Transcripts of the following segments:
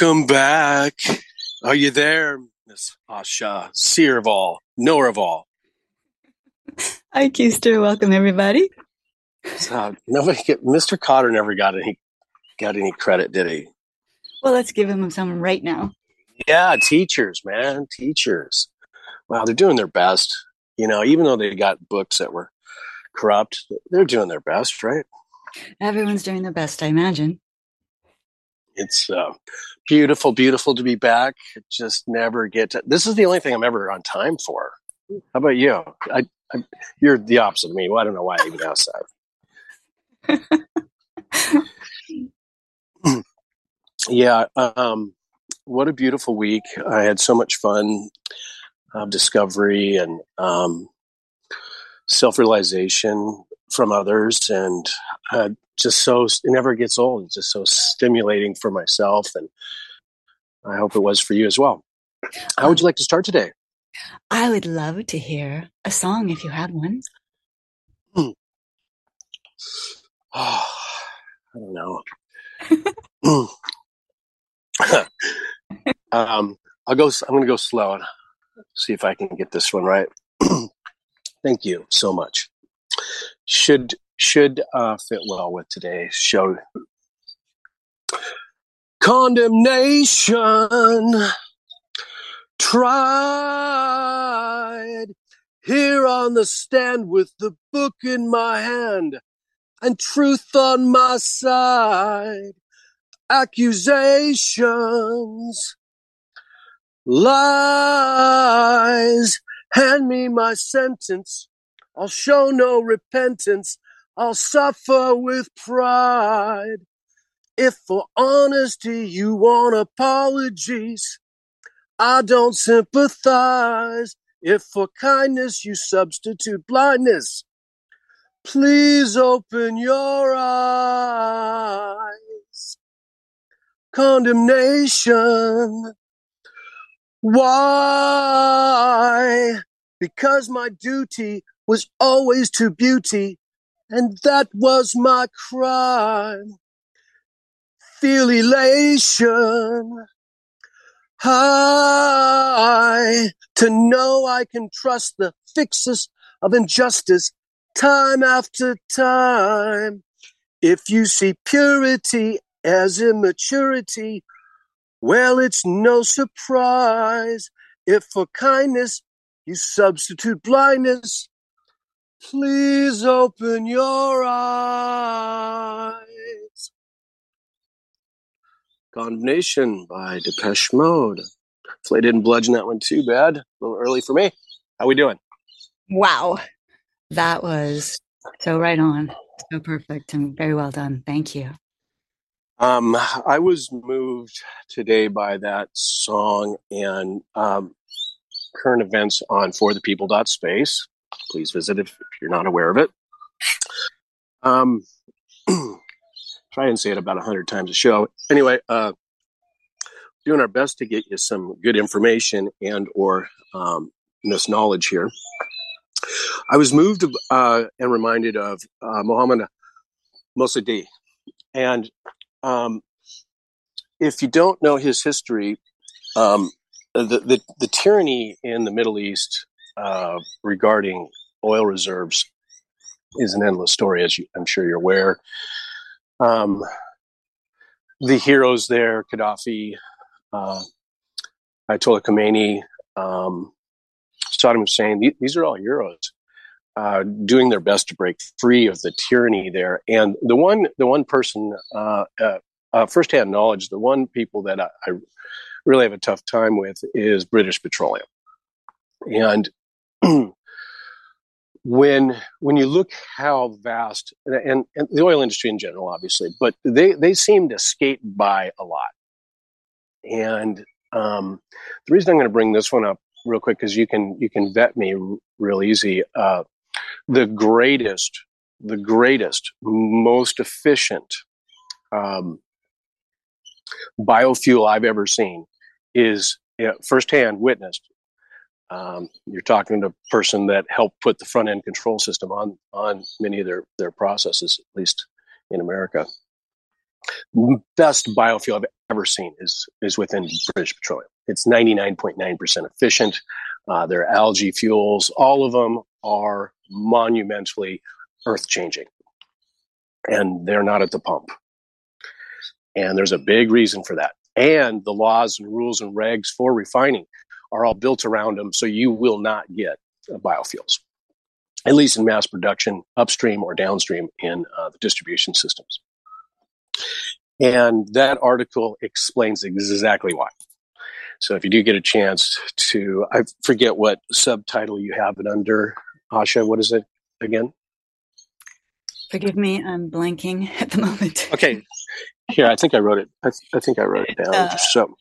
Welcome back. Are you there, Miss Asha, seer of all, knower of all? Hi, Keister. Welcome, everybody. So, nobody get Mr. Cotter never got any got any credit, did he? Well, let's give him some right now. Yeah, teachers, man, teachers. Wow, they're doing their best. You know, even though they got books that were corrupt, they're doing their best, right? Everyone's doing their best, I imagine. It's uh, beautiful, beautiful to be back. Just never get to. This is the only thing I'm ever on time for. How about you? I, I you're the opposite of me. Well, I don't know why I even asked that. yeah, um, what a beautiful week. I had so much fun, uh, discovery and um, self realization from others, and uh, just so it never gets old. It's just so stimulating for myself, and I hope it was for you as well. How would you like to start today? I would love to hear a song if you have one. Oh, I don't know. um, I'll go. I'm going to go slow and see if I can get this one right. Thank you so much. Should should uh, fit well with today's show. Condemnation tried here on the stand with the book in my hand and truth on my side. Accusations, lies, hand me my sentence. I'll show no repentance. I'll suffer with pride. If for honesty you want apologies, I don't sympathize. If for kindness you substitute blindness, please open your eyes. Condemnation. Why? Because my duty was always to beauty and that was my crime. Feel elation, high to know I can trust the fixes of injustice time after time. If you see purity as immaturity, well, it's no surprise if for kindness you substitute blindness Please open your eyes. Condemnation by Depeche Mode. Hopefully I didn't bludgeon that one too bad. A little early for me. How we doing? Wow. That was so right on. So perfect and very well done. Thank you. Um, I was moved today by that song and um, current events on for the people space please visit if, if you're not aware of it. Um, try and say it about a hundred times a show. Anyway, uh, doing our best to get you some good information and or um, this knowledge here. I was moved uh, and reminded of uh, Muhammad Mosaddegh, and um, if you don't know his history, um, the, the, the tyranny in the Middle East uh, regarding oil reserves is an endless story, as you, I'm sure you're aware. Um, the heroes there, Gaddafi, uh, Ayatollah Khomeini, um, Saddam Hussein, these are all heroes. Uh, doing their best to break free of the tyranny there, and the one, the one person, uh, uh, uh firsthand knowledge, the one people that I, I, really have a tough time with is British Petroleum, and when when you look how vast and, and, the oil industry in general obviously but they they seem to skate by a lot. And um, the reason i'm going to bring this one up real quick because you can you can vet me real easy. Uh, the greatest the greatest most efficient um, biofuel i've ever seen is know, firsthand witnessed um, you're talking to a person that helped put the front end control system on on many of their their processes, at least in America. best biofuel I've ever seen is is within British Petroleum. It's 99.9% efficient. Uh, their algae fuels, all of them are monumentally earth changing. And they're not at the pump. And there's a big reason for that. And the laws and rules and regs for refining are all built around them. So you will not get biofuels, at least in mass production, upstream or downstream in uh, the distribution systems. And that article explains exactly why. So if you do get a chance to, I forget what subtitle you have it under, Asha, what is it again? Forgive me, I'm blanking at the moment. okay, here I think I wrote it. I, th- I think I wrote it down. Uh, so,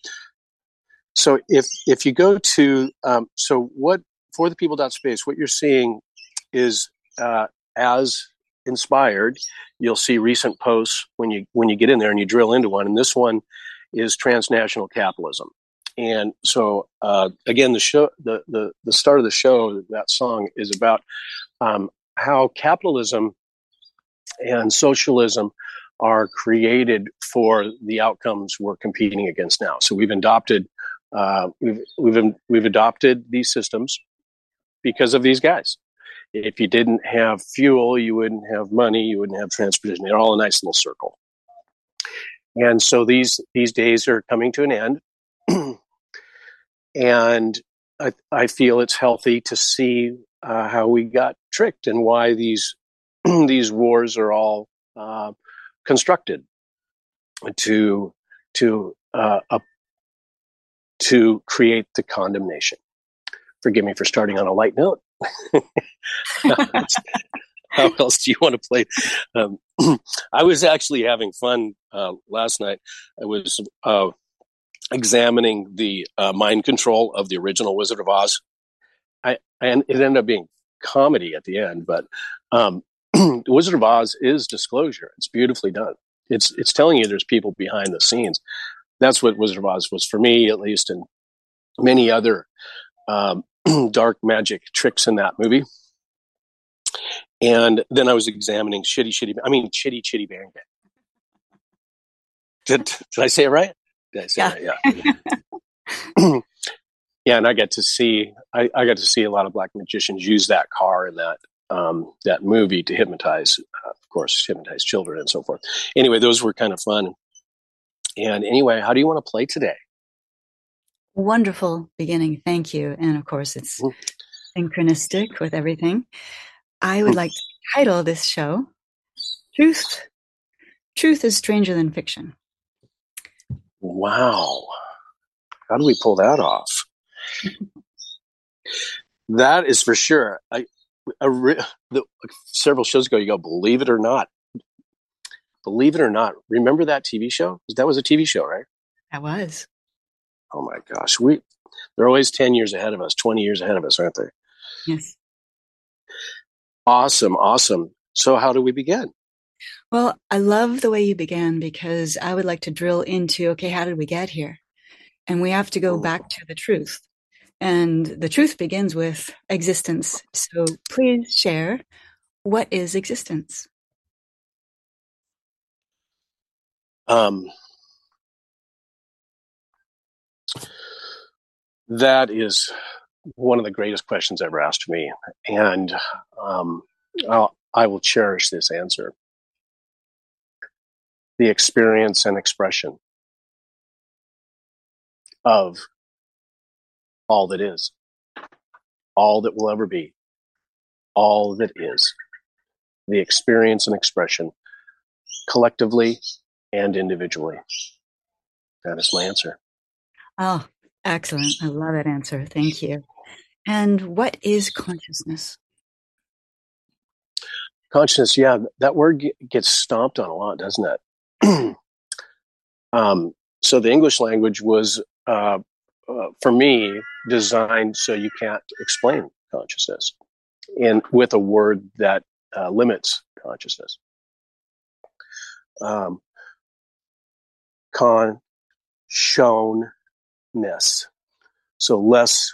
so if if you go to um, so what for the people space, what you're seeing is uh, as inspired. You'll see recent posts when you when you get in there and you drill into one, and this one is transnational capitalism. And so uh, again, the show, the, the the start of the show, that song is about um, how capitalism and socialism are created for the outcomes we're competing against now. So we've adopted uh, we've we've we've adopted these systems because of these guys. If you didn't have fuel, you wouldn't have money, you wouldn't have transportation. They're all a nice little circle. And so these these days are coming to an end, and I, I, feel it's healthy to see uh, how we got tricked and why these these wars are all uh, constructed to to uh, to create the condemnation. Forgive me for starting on a light note. How else do you want to play? Um, I was actually having fun uh, last night. I was uh, examining the uh, mind control of the original Wizard of Oz. I, and it ended up being comedy at the end, but um, Wizard of Oz is disclosure. It's beautifully done. It's it's telling you there's people behind the scenes. That's what Wizard of Oz was for me, at least, and many other um, dark magic tricks in that movie. And then I was examining shitty, shitty, I mean, chitty, chitty, bang, bang. Did, did I say it right? Did I say yeah. It? Yeah. yeah. And I got to see, I, I got to see a lot of black magicians use that car in that, um, that movie to hypnotize, uh, of course, hypnotize children and so forth. Anyway, those were kind of fun. And anyway, how do you want to play today? Wonderful beginning. Thank you. And of course, it's synchronistic with everything. I would like to title this show Truth. Truth is stranger than fiction. Wow. How do we pull that off? that is for sure. I, re, the, several shows ago, you go, believe it or not. Believe it or not. Remember that TV show? That was a TV show, right? That was oh my gosh, we they're always 10 years ahead of us, 20 years ahead of us, aren't they? Yes. Awesome, awesome. So how do we begin? Well, I love the way you began because I would like to drill into okay, how did we get here? And we have to go back oh. to the truth. And the truth begins with existence. So please share what is existence? Um, That is one of the greatest questions ever asked me, and um, I will cherish this answer. The experience and expression of all that is, all that will ever be, all that is, the experience and expression collectively and individually. That is my answer. Oh, Excellent. I love that answer. Thank you. And what is consciousness? Consciousness, yeah, that word gets stomped on a lot, doesn't it? um, so the English language was, uh, uh, for me, designed so you can't explain consciousness, and with a word that uh, limits consciousness. Um, con, shown. So less,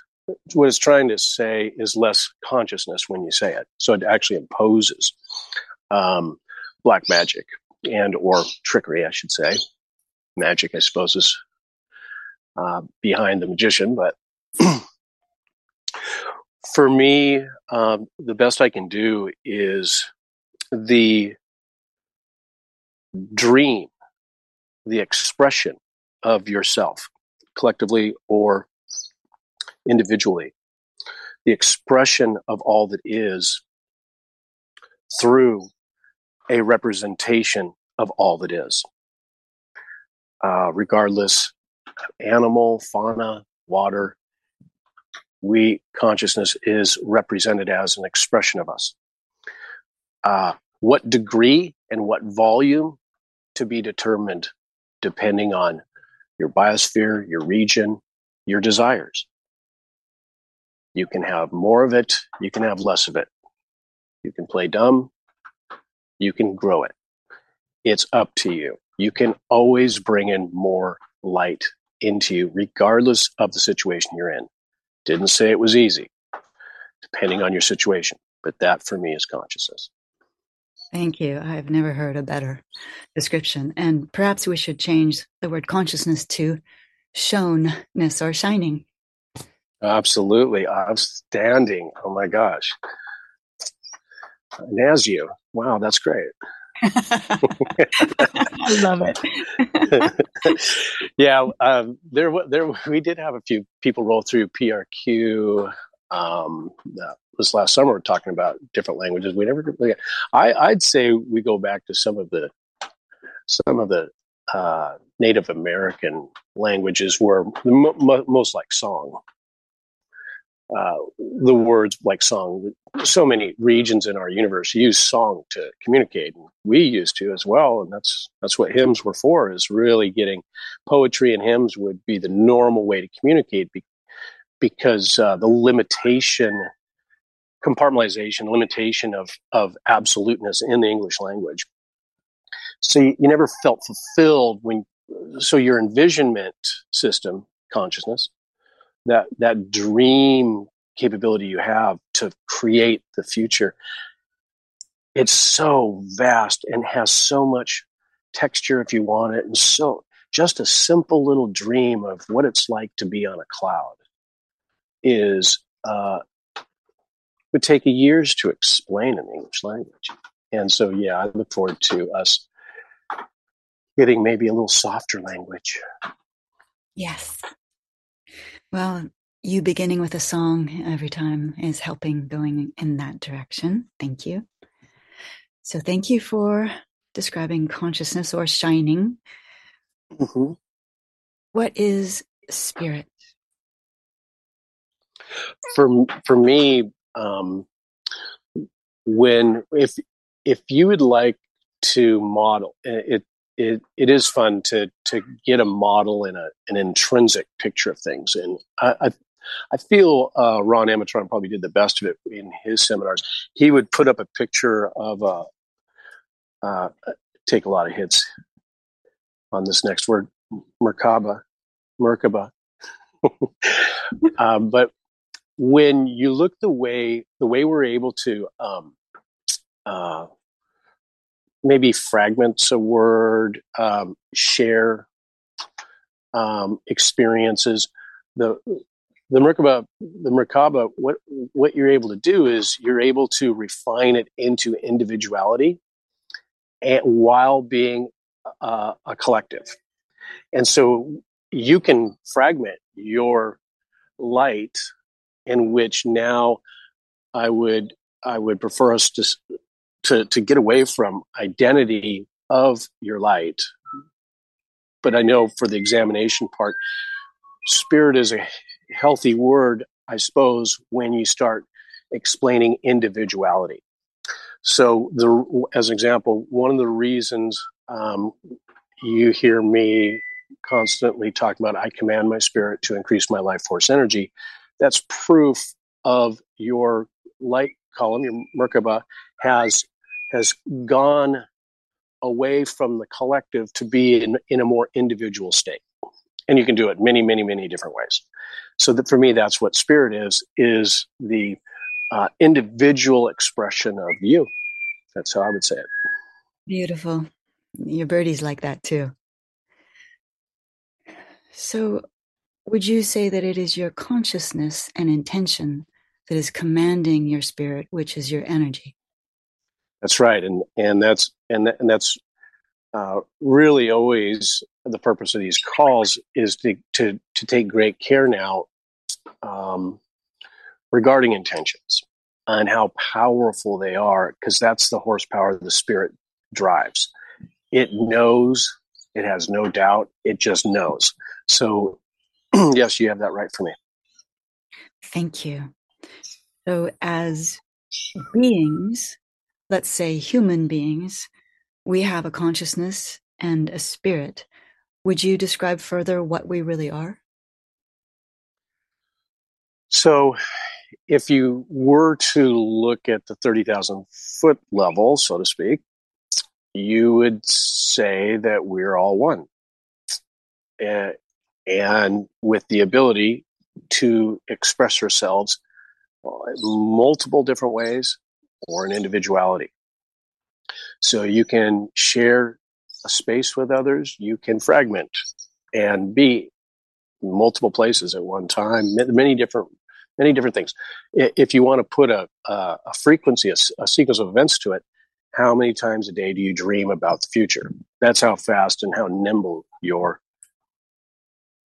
what it's trying to say is less consciousness when you say it. So it actually imposes um, black magic. and or trickery, I should say. Magic, I suppose, is uh, behind the magician, but for me, um, the best I can do is the dream, the expression of yourself, collectively or individually, the expression of all that is through a representation of all that is, uh, regardless animal, fauna, water. We consciousness is represented as an expression of us. Uh, what degree and what volume to be determined depending on your biosphere, your region, your desires. You can have more of it, you can have less of it. You can play dumb, you can grow it. It's up to you. You can always bring in more light into you, regardless of the situation you're in. Didn't say it was easy, depending on your situation. But that for me is consciousness. Thank you. I've never heard a better description. And perhaps we should change the word consciousness to shownness or shining. Absolutely. Outstanding. Oh my gosh. Nazio. Wow, that's great. I love it. yeah, um, there, there, we did have a few people roll through PRQ um, this last summer talking about different languages. We never, I, I'd say we go back to some of the, some of the uh, Native American languages were most like song. Uh, the words like song. So many regions in our universe use song to communicate, and we used to as well. And that's that's what hymns were for. Is really getting poetry and hymns would be the normal way to communicate be, because uh, the limitation, compartmentalization, limitation of of absoluteness in the English language. So you, you never felt fulfilled when. So your envisionment system, consciousness, that that dream capability you have to create the future it's so vast and has so much texture if you want it and so just a simple little dream of what it's like to be on a cloud is uh, would take years to explain in the english language and so yeah i look forward to us getting maybe a little softer language yes well, you beginning with a song every time is helping going in that direction. Thank you. So, thank you for describing consciousness or shining. Mm-hmm. What is spirit? For for me, um, when if if you would like to model it, it it is fun to to get a model and a an intrinsic picture of things, and I I, I feel uh, Ron Amatron probably did the best of it in his seminars. He would put up a picture of a uh, take a lot of hits on this next word, Merkaba, Merkaba. um, but when you look the way the way we're able to um, uh, maybe fragments a word, um, share um, experiences. The the Merkaba, the Merkaba, what what you're able to do is you're able to refine it into individuality, and while being uh, a collective. And so you can fragment your light, in which now I would I would prefer us to to to get away from identity of your light. But I know for the examination part, spirit is a healthy word, I suppose, when you start explaining individuality. So, the as an example, one of the reasons um, you hear me constantly talk about I command my spirit to increase my life force energy. That's proof of your light column, your Merkaba, has has gone away from the collective to be in, in a more individual state. And you can do it many, many, many different ways. So that for me, that's what spirit is, is the uh, individual expression of you. That's how I would say it. Beautiful. Your birdie's like that too. So, would you say that it is your consciousness and intention that is commanding your spirit, which is your energy? That's right, and and that's and and that's uh, really always the purpose of these calls is to to to take great care now um, regarding intentions and how powerful they are, because that's the horsepower the spirit drives. It knows, it has no doubt, it just knows. So, yes, you have that right for me. Thank you. So, as beings, let's say human beings, we have a consciousness and a spirit. Would you describe further what we really are? So, if you were to look at the 30,000 foot level, so to speak, you would say that we're all one. And, and with the ability to express ourselves uh, multiple different ways or in individuality. So you can share a space with others, you can fragment and be multiple places at one time, many different many different things. If you want to put a, a, a frequency, a, a, sequence of events to it, how many times a day do you dream about the future? That's how fast and how nimble your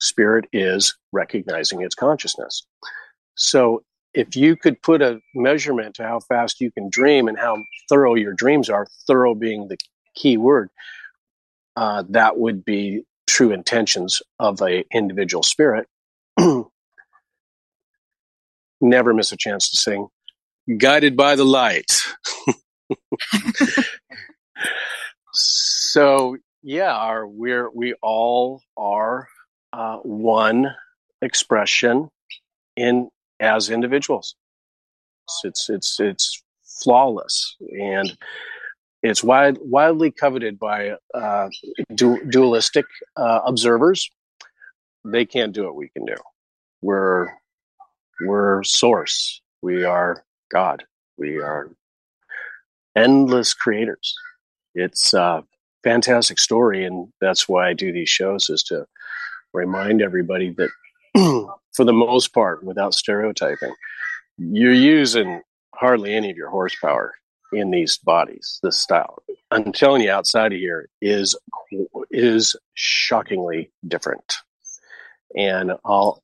spirit is recognizing its consciousness. So if you could put a measurement to how fast you can dream and how thorough your dreams are, thorough being the key word, uh, that would be true intentions of a individual spirit. Never miss a chance to sing "Guided by the Light." so yeah, our, we're we all are uh, one expression in as individuals. It's it's it's flawless and it's wide, widely coveted by uh, du- dualistic uh, observers. They can't do what we can do. We're we're source. We are God. We are endless creators. It's a fantastic story, and that's why I do these shows is to remind everybody that for the most part, without stereotyping, you're using hardly any of your horsepower in these bodies, this style. I'm telling you, outside of here is is shockingly different. And I'll,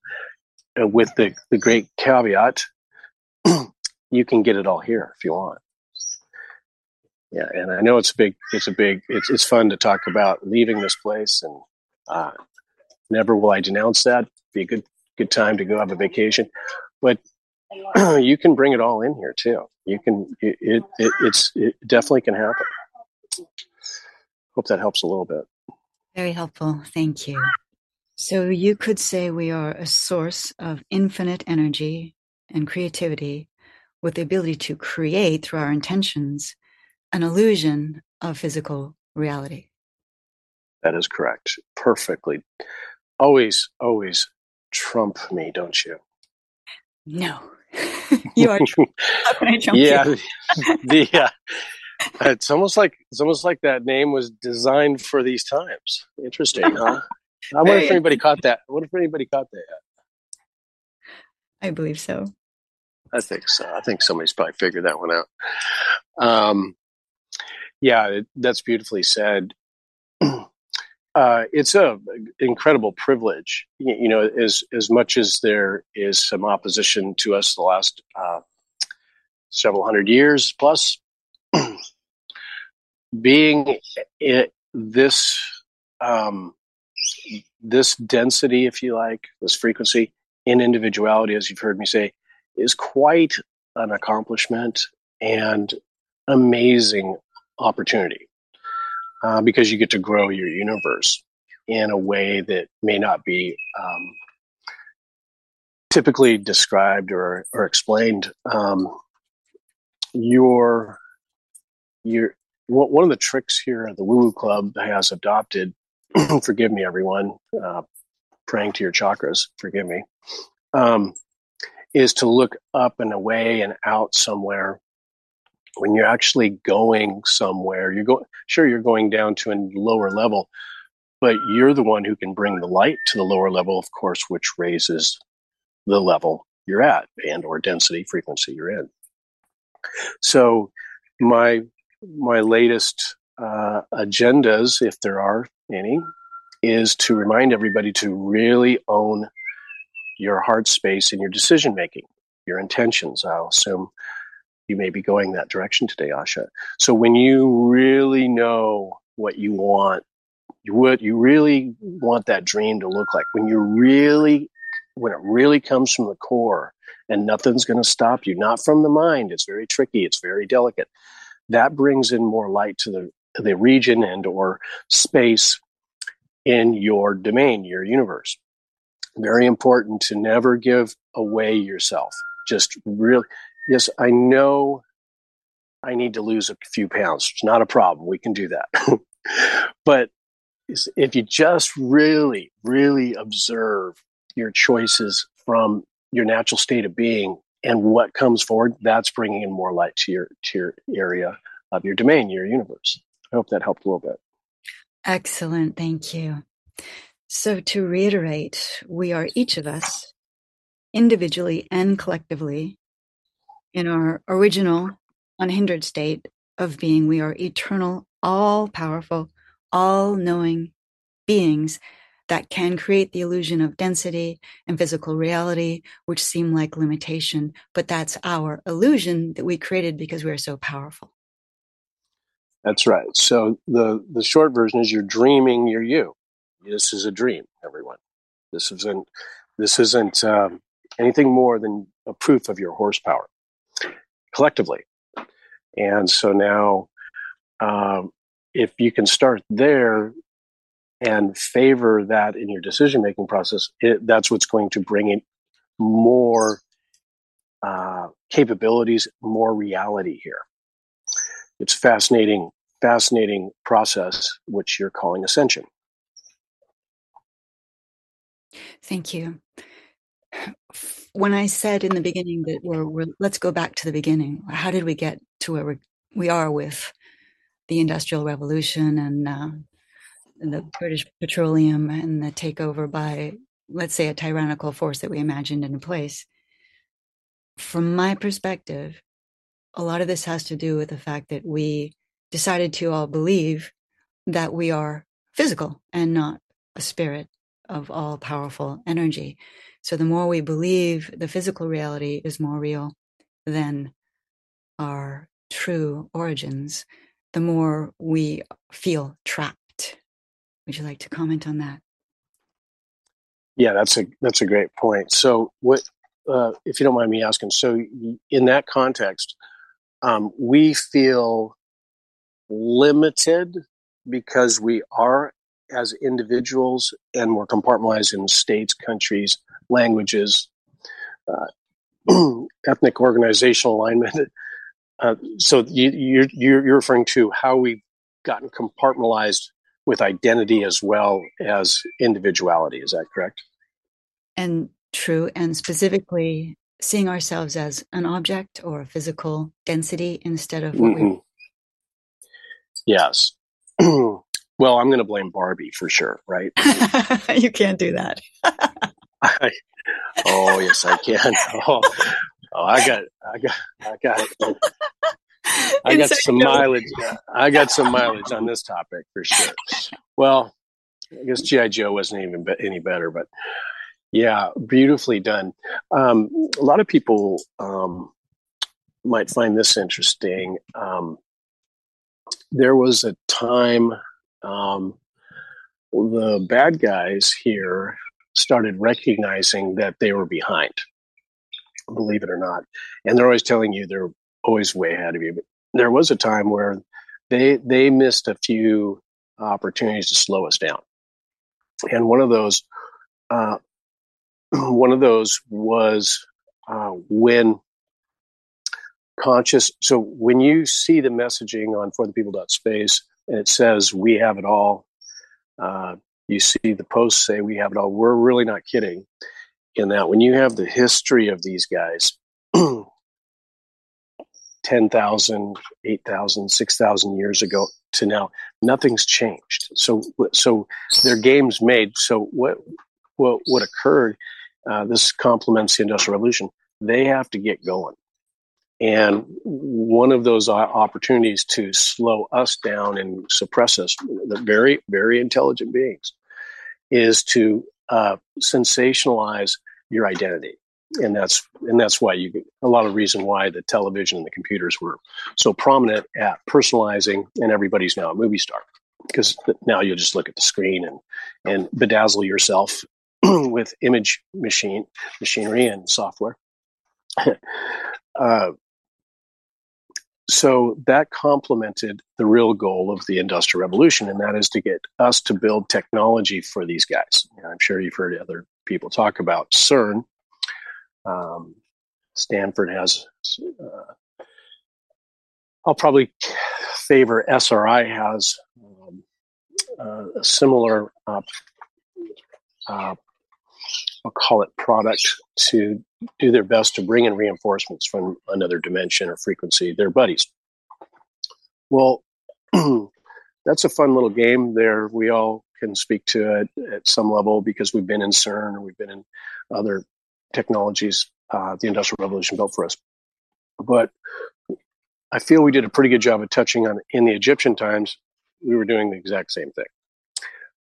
with the the great caveat, you can get it all here if you want. Yeah, and I know it's a big, it's a big, it's it's fun to talk about leaving this place, and uh, never will I denounce that. Be a good good time to go have a vacation. But you can bring it all in here too. You can it, it, it it's it definitely can happen. Hope that helps a little bit. Very helpful. Thank you. So you could say we are a source of infinite energy and creativity with the ability to create through our intentions an illusion of physical reality. That is correct. Perfectly. Always, always trump me, don't you? No. you are trump. How can I trump yeah, you? the, uh, it's almost like it's almost like that name was designed for these times. Interesting, huh? I wonder if anybody caught that. I wonder if anybody caught that yet. I believe so. I think so. I think somebody's probably figured that one out. Um, yeah, it, that's beautifully said uh, it's a incredible privilege. You, know, as as much as there is some opposition to us the last uh, several hundred years plus, being it, this um, this density, if you like, this frequency in individuality, as you've heard me say, is quite an accomplishment and amazing opportunity uh, because you get to grow your universe in a way that may not be um, typically described or, or explained. Um, your your one of the tricks here the Woo Woo Club has adopted. forgive me, everyone. Uh, praying to your chakras. Forgive me. Um, is to look up and away and out somewhere when you're actually going somewhere, you're going, sure, you're going down to a lower level, but you're the one who can bring the light to the lower level, of course, which raises the level you're at and or density frequency you're in. So my my latest uh, agendas, if there are any, is to remind everybody to really own your heart space and your decision making, your intentions. I'll assume you may be going that direction today, Asha. So when you really know what you want, what you really want that dream to look like, when you really, when it really comes from the core and nothing's going to stop you, not from the mind, it's very tricky, it's very delicate. That brings in more light to the, the region and or space in your domain, your universe. Very important to never give away yourself. Just really, yes, I know I need to lose a few pounds. It's not a problem. We can do that. but if you just really, really observe your choices from your natural state of being and what comes forward, that's bringing in more light to your to your area of your domain, your universe. I hope that helped a little bit. Excellent. Thank you. So, to reiterate, we are each of us, individually and collectively, in our original, unhindered state of being. We are eternal, all powerful, all knowing beings that can create the illusion of density and physical reality, which seem like limitation. But that's our illusion that we created because we are so powerful. That's right. So the the short version is you're dreaming you're you. This is a dream, everyone. This isn't this isn't um, anything more than a proof of your horsepower collectively. And so now, um, if you can start there and favor that in your decision making process, it, that's what's going to bring in more uh, capabilities, more reality here. It's fascinating, fascinating process, which you're calling ascension. Thank you. When I said in the beginning that we're, we're let's go back to the beginning. How did we get to where we are with the Industrial Revolution and uh, the British Petroleum and the takeover by, let's say, a tyrannical force that we imagined in place? From my perspective, a lot of this has to do with the fact that we decided to all believe that we are physical and not a spirit of all powerful energy. So the more we believe the physical reality is more real than our true origins, the more we feel trapped. Would you like to comment on that? Yeah, that's a that's a great point. So, what, uh, if you don't mind me asking? So, in that context, um, we feel limited because we are as individuals and we're compartmentalized in states, countries, languages, uh, ethnic organizational alignment. Uh, so you, you're, you're referring to how we've gotten compartmentalized with identity as well as individuality. Is that correct? And true. And specifically, seeing ourselves as an object or a physical density instead of what mm-hmm. we. Yes. Well, I'm going to blame Barbie for sure, right? you can't do that. I, oh yes, I can. Oh, oh, I got, I got, I got. I got some mileage. I got some mileage on this topic for sure. Well, I guess GI Joe wasn't even be- any better, but yeah, beautifully done. Um, a lot of people um, might find this interesting. Um, there was a time um, the bad guys here started recognizing that they were behind, believe it or not. And they're always telling you they're always way ahead of you. But there was a time where they they missed a few opportunities to slow us down. And one of those uh, one of those was uh, when conscious so when you see the messaging on for the people space and it says we have it all. Uh, you see the posts say we have it all. We're really not kidding in that when you have the history of these guys, 10,000, 8,000, 6,000 years ago to now, nothing's changed. So, so their games made. So what, what, what occurred, uh, this complements the Industrial Revolution. They have to get going. And one of those opportunities to slow us down and suppress us, the very, very intelligent beings, is to uh, sensationalize your identity. And that's and that's why you a lot of reason why the television and the computers were so prominent at personalizing and everybody's now a movie star. Because now you'll just look at the screen and and bedazzle yourself with image machine machinery and software. Uh, so that complemented the real goal of the industrial revolution and that is to get us to build technology for these guys i'm sure you've heard other people talk about CERN um, Stanford has. Uh, I'll probably favor SRI has um, uh, a similar. Uh, uh, I'll call it product to do their best to bring in reinforcements from another dimension or frequency. They're buddies. Well, that's a fun little game there. We all can speak to it at some level because we've been in CERN or we've been in other technologies uh, the Industrial Revolution built for us. But I feel we did a pretty good job of touching on in the Egyptian times. We were doing the exact same thing.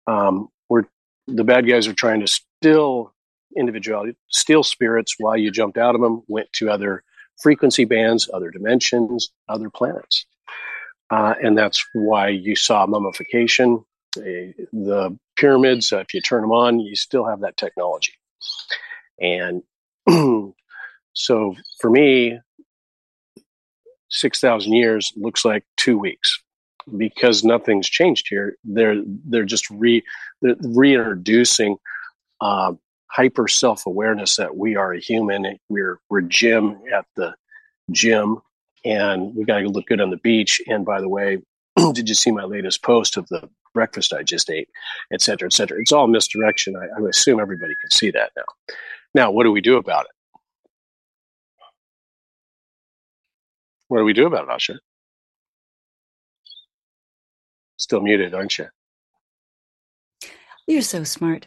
Um, we're the bad guys are trying to steal individuality, still spirits why you jumped out of them, went to other frequency bands, other dimensions, other planets. Uh, and that's why you saw mummification. the pyramids, uh, if you turn them on, you still have that technology. And so for me, 6,000 years looks like two weeks because nothing's changed here. They're, they're just re, they're reintroducing uh, hyper self awareness that we are a human. We're, we're Jim at the gym and we got to look good on the beach. And by the way, did you see my latest post of the breakfast I just ate, et cetera, et cetera? It's all misdirection. I, I assume everybody can see that now. Now, what do we do about it? What do we do about it, Asha? Still muted, aren't you? You're so smart.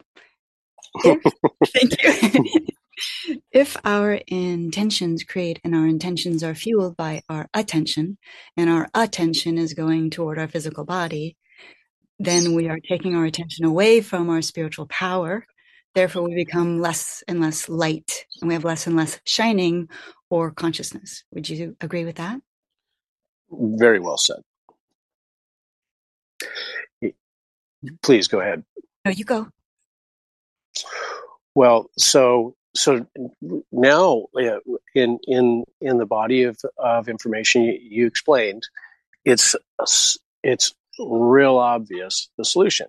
If, thank you. if our intentions create and our intentions are fueled by our attention, and our attention is going toward our physical body, then we are taking our attention away from our spiritual power Therefore, we become less and less light and we have less and less shining or consciousness. Would you agree with that? Very well said. Please go ahead. No, you go. Well, so so now in in in the body of of information you, explained, it's it's real obvious the solution.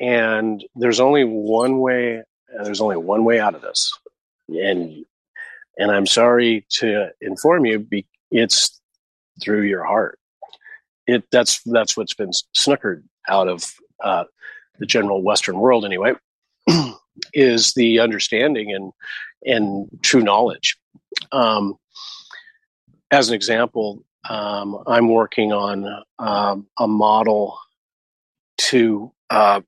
And there's only one way there's only one way out of this. And and i'm sorry to inform you it's through your heart. It that's that's what's been snookered out of uh, the general western world anyway is the understanding and and true knowledge um, as an example um, i'm working on um, a model to uh,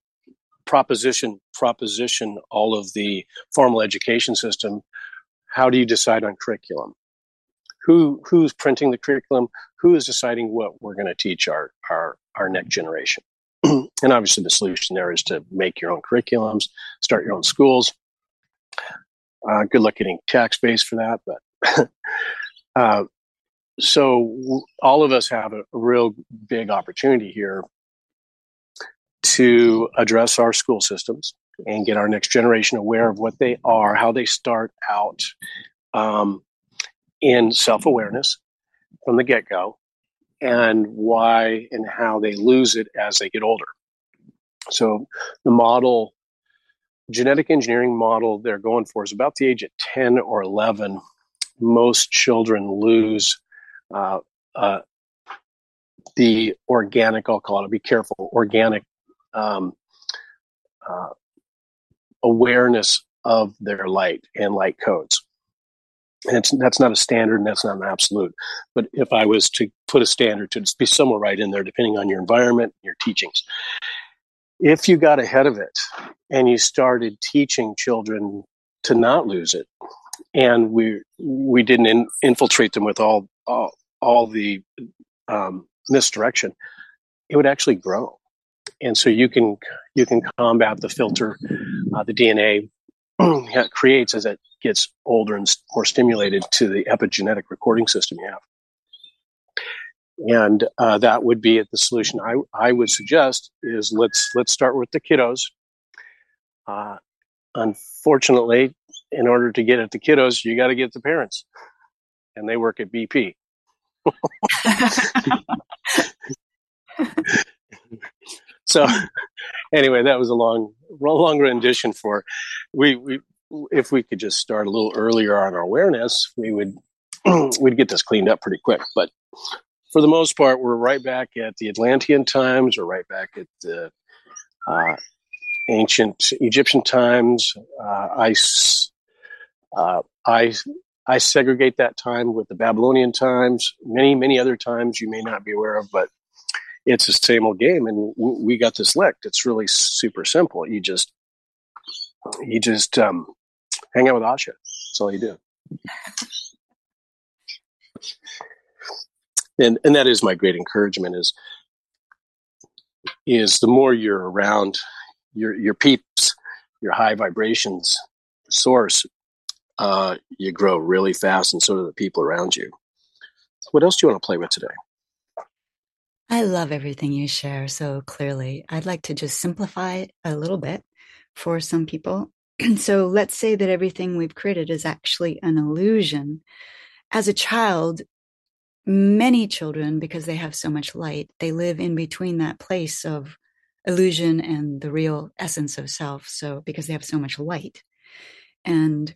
proposition proposition all of the formal education system, how do you decide on curriculum? Who who's printing the curriculum? Who is deciding what we're going to teach our our our next generation? and obviously, the solution there is to make your own curriculums, start your own schools. Uh, good luck getting tax base for that, but uh, so all of us have a, real big opportunity here to address our school systems and get our next generation aware of what they are, how they start out um, in self awareness from the get go, and why and how they lose it as they get older. So, the model, genetic engineering model they're going for is about the age of 10 or 11. Most children lose uh, uh, the organic, I'll call it, be careful, organic um, uh, awareness of their light and light codes. And it's, that's not a standard and that's not an absolute. But if I was to put a standard to be somewhere right in there, depending on your environment, your teachings, if you got ahead of it and you started teaching children to not lose it, and we we didn't in, infiltrate them with all all, all the um, misdirection, it would actually grow. And so you can you can combat the filter, uh, the DNA creates as it gets older and more stimulated to the epigenetic recording system you have. And uh, that would be the solution. I, I would suggest is let's let's start with the kiddos. Uh, unfortunately, in order to get at the kiddos, you got to get the parents, and they work at BP. so, anyway, that was a long, long rendition for we we if we could just start a little earlier on our awareness, we would we'd get this cleaned up pretty quick. But for the most part, we're right back at the Atlantean times. We're right back at the uh, ancient Egyptian times. Uh, I, uh, I, I segregate that time with the Babylonian times. Many, many other times you may not be aware of, but it's the same old game. And we got this licked. It's really super simple. You just, you just um, hang out with Asha. That's all you do. and and that is my great encouragement is is the more you're around your your peeps, your high vibrations source, uh, you grow really fast, and so do the people around you. What else do you want to play with today? I love everything you share so clearly. I'd like to just simplify it a little bit for some people. so let's say that everything we've created is actually an illusion. As a child, many children, because they have so much light, they live in between that place of illusion and the real essence of self. So, because they have so much light. And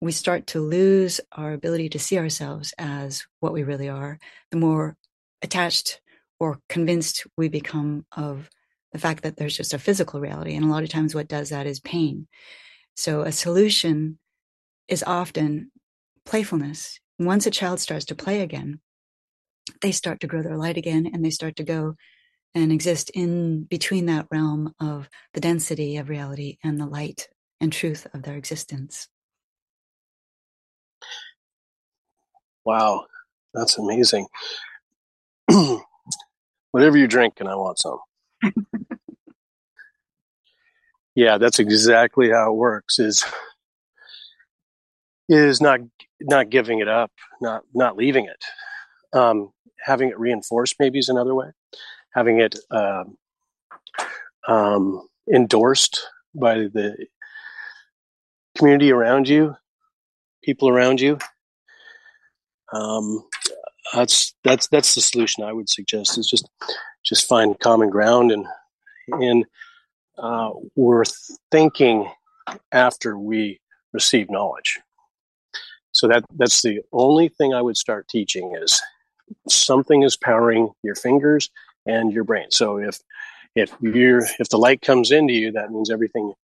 we start to lose our ability to see ourselves as what we really are, the more attached or convinced we become of the fact that there's just a physical reality. And a lot of times, what does that is pain. So, a solution is often playfulness. Once a child starts to play again, they start to grow their light again and they start to go and exist in between that realm of the density of reality and the light and truth of their existence. Wow, that's amazing. Whatever you drink, and I want some. yeah, that's exactly how it works. Is is not not giving it up, not not leaving it. Um, having it reinforced maybe is another way. Having it uh, um, endorsed by the community around you, people around you. Um, that's that's that's the solution I would suggest is just just find common ground and and uh, we're thinking after we receive knowledge. So that that's the only thing I would start teaching is something is powering your fingers and your brain. So if if you're if the light comes into you, that means everything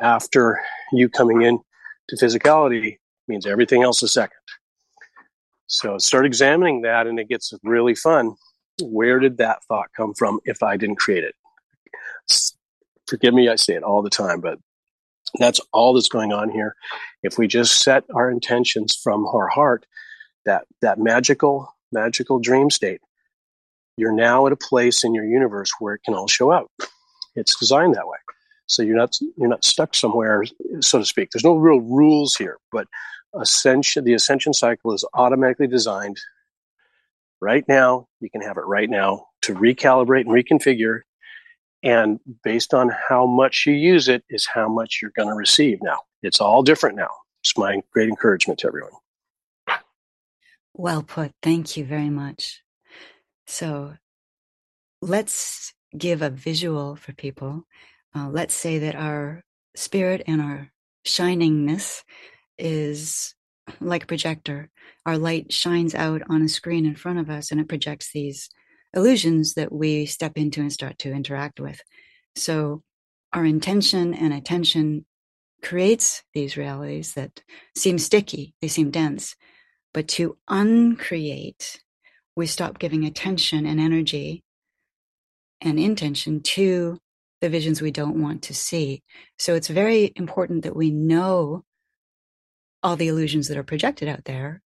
after you coming in to physicality means everything else is second. So start examining that and it gets really fun. Where did that thought come from if I didn't create it? Forgive me, I say it all the time, but that's all that's going on here. If we just set our intentions from our heart, that that magical magical dream state. You're now at a place in your universe where it can all show up. It's designed that way. So you're not you're not stuck somewhere, so to speak. There's no real rules here, but ascension the ascension cycle is automatically designed right now. You can have it right now to recalibrate and reconfigure. And based on how much you use it is how much you're going to receive now. It's all different now. It's my great encouragement to everyone. Well put. Thank you very much. So let's give a visual for people. Uh, let's say that our spirit and our shiningness is like a projector. Our light shines out on a screen in front of us and it projects these illusions that we step into and start to interact with. So our intention and attention creates these realities that seem sticky, they seem dense. But to uncreate, we stop giving attention and energy and intention to the visions we don't want to see. So it's very important that we know all the illusions that are projected out there,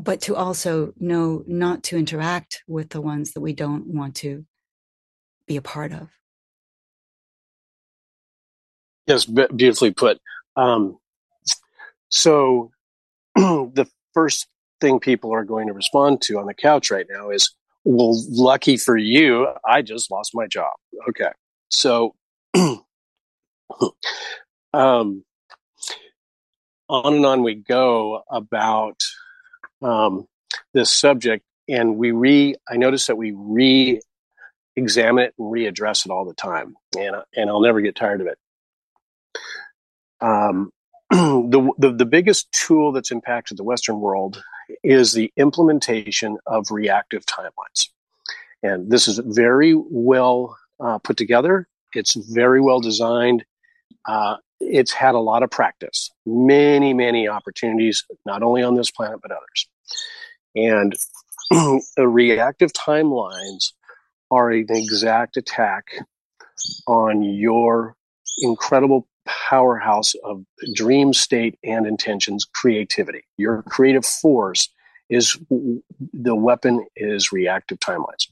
but to also know not to interact with the ones that we don't want to be a part of. Yes, beautifully put. Um, so the first thing people are going to respond to on the couch right now is, well, lucky for you, I just lost my job. Okay. So, um, on and on we go about um, this subject, and we re. I notice that we re-examine it and readdress it all the time, and and I'll never get tired of it. Um, the, the the biggest tool that's impacted the Western world is the implementation of reactive timelines, and this is very well uh, put together. It's very well designed. Uh, it's had a lot of practice, many, many opportunities, not only on this planet, but others. And the reactive timelines are an exact attack on your incredible powerhouse of dream state and intentions creativity your creative force is the weapon is reactive timelines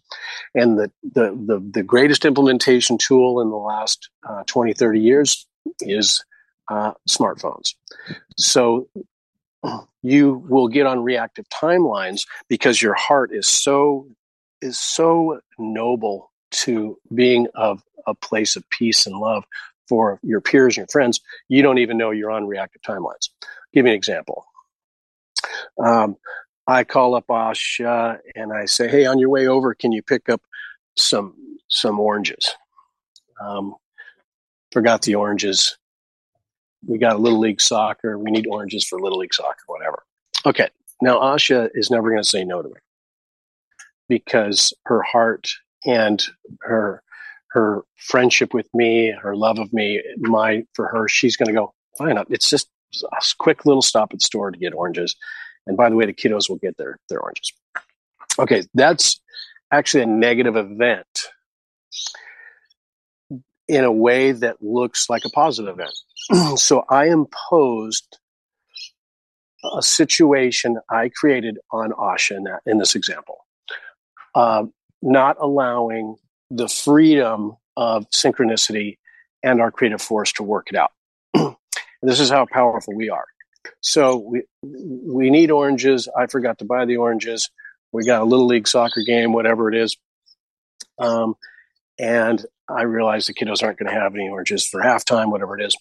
and the, the, the, the greatest implementation tool in the last uh, 20 30 years is uh, smartphones. So you will get on reactive timelines because your heart is so is so noble to being of a place of peace and love for your peers and your friends. You don't even know you're on reactive timelines. I'll give you an example. Um, I call up Asha and I say, "Hey, on your way over, can you pick up some some oranges?" Um, forgot the oranges. We got a little league soccer. We need oranges for little league soccer, whatever. Okay, now Asha is never going to say no to me because her heart and her her friendship with me, her love of me, my for her, she's going to go fine. It's just a quick little stop at the store to get oranges and by the way, the kiddos will get their, their oranges. Okay, that's actually a negative event in a way that looks like a positive event. so I imposed a situation I created on Asha in, that, in this example, uh, not allowing the freedom of synchronicity and our creative force to work it out. this is how powerful we are. So we we need oranges. I forgot to buy the oranges. We got a little league soccer game, whatever it is. Um, and I realized the kiddos aren't going to have any oranges for halftime, whatever it is.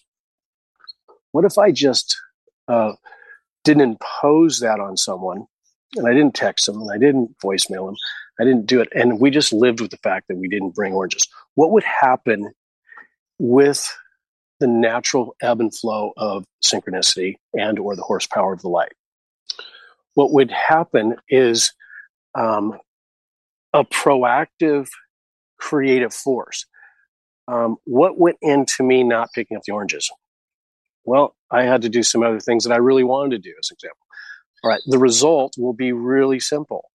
What if I just uh, didn't impose that on someone, and I didn't text them, and I didn't voicemail them, I didn't do it, and we just lived with the fact that we didn't bring oranges? What would happen with the natural ebb and flow of synchronicity and or the horsepower of the light. What would happen is um, a proactive creative force. Um, what went into me not picking up the oranges? Well, I had to do some other things that I really wanted to do, as an example. All right, the result will be really simple.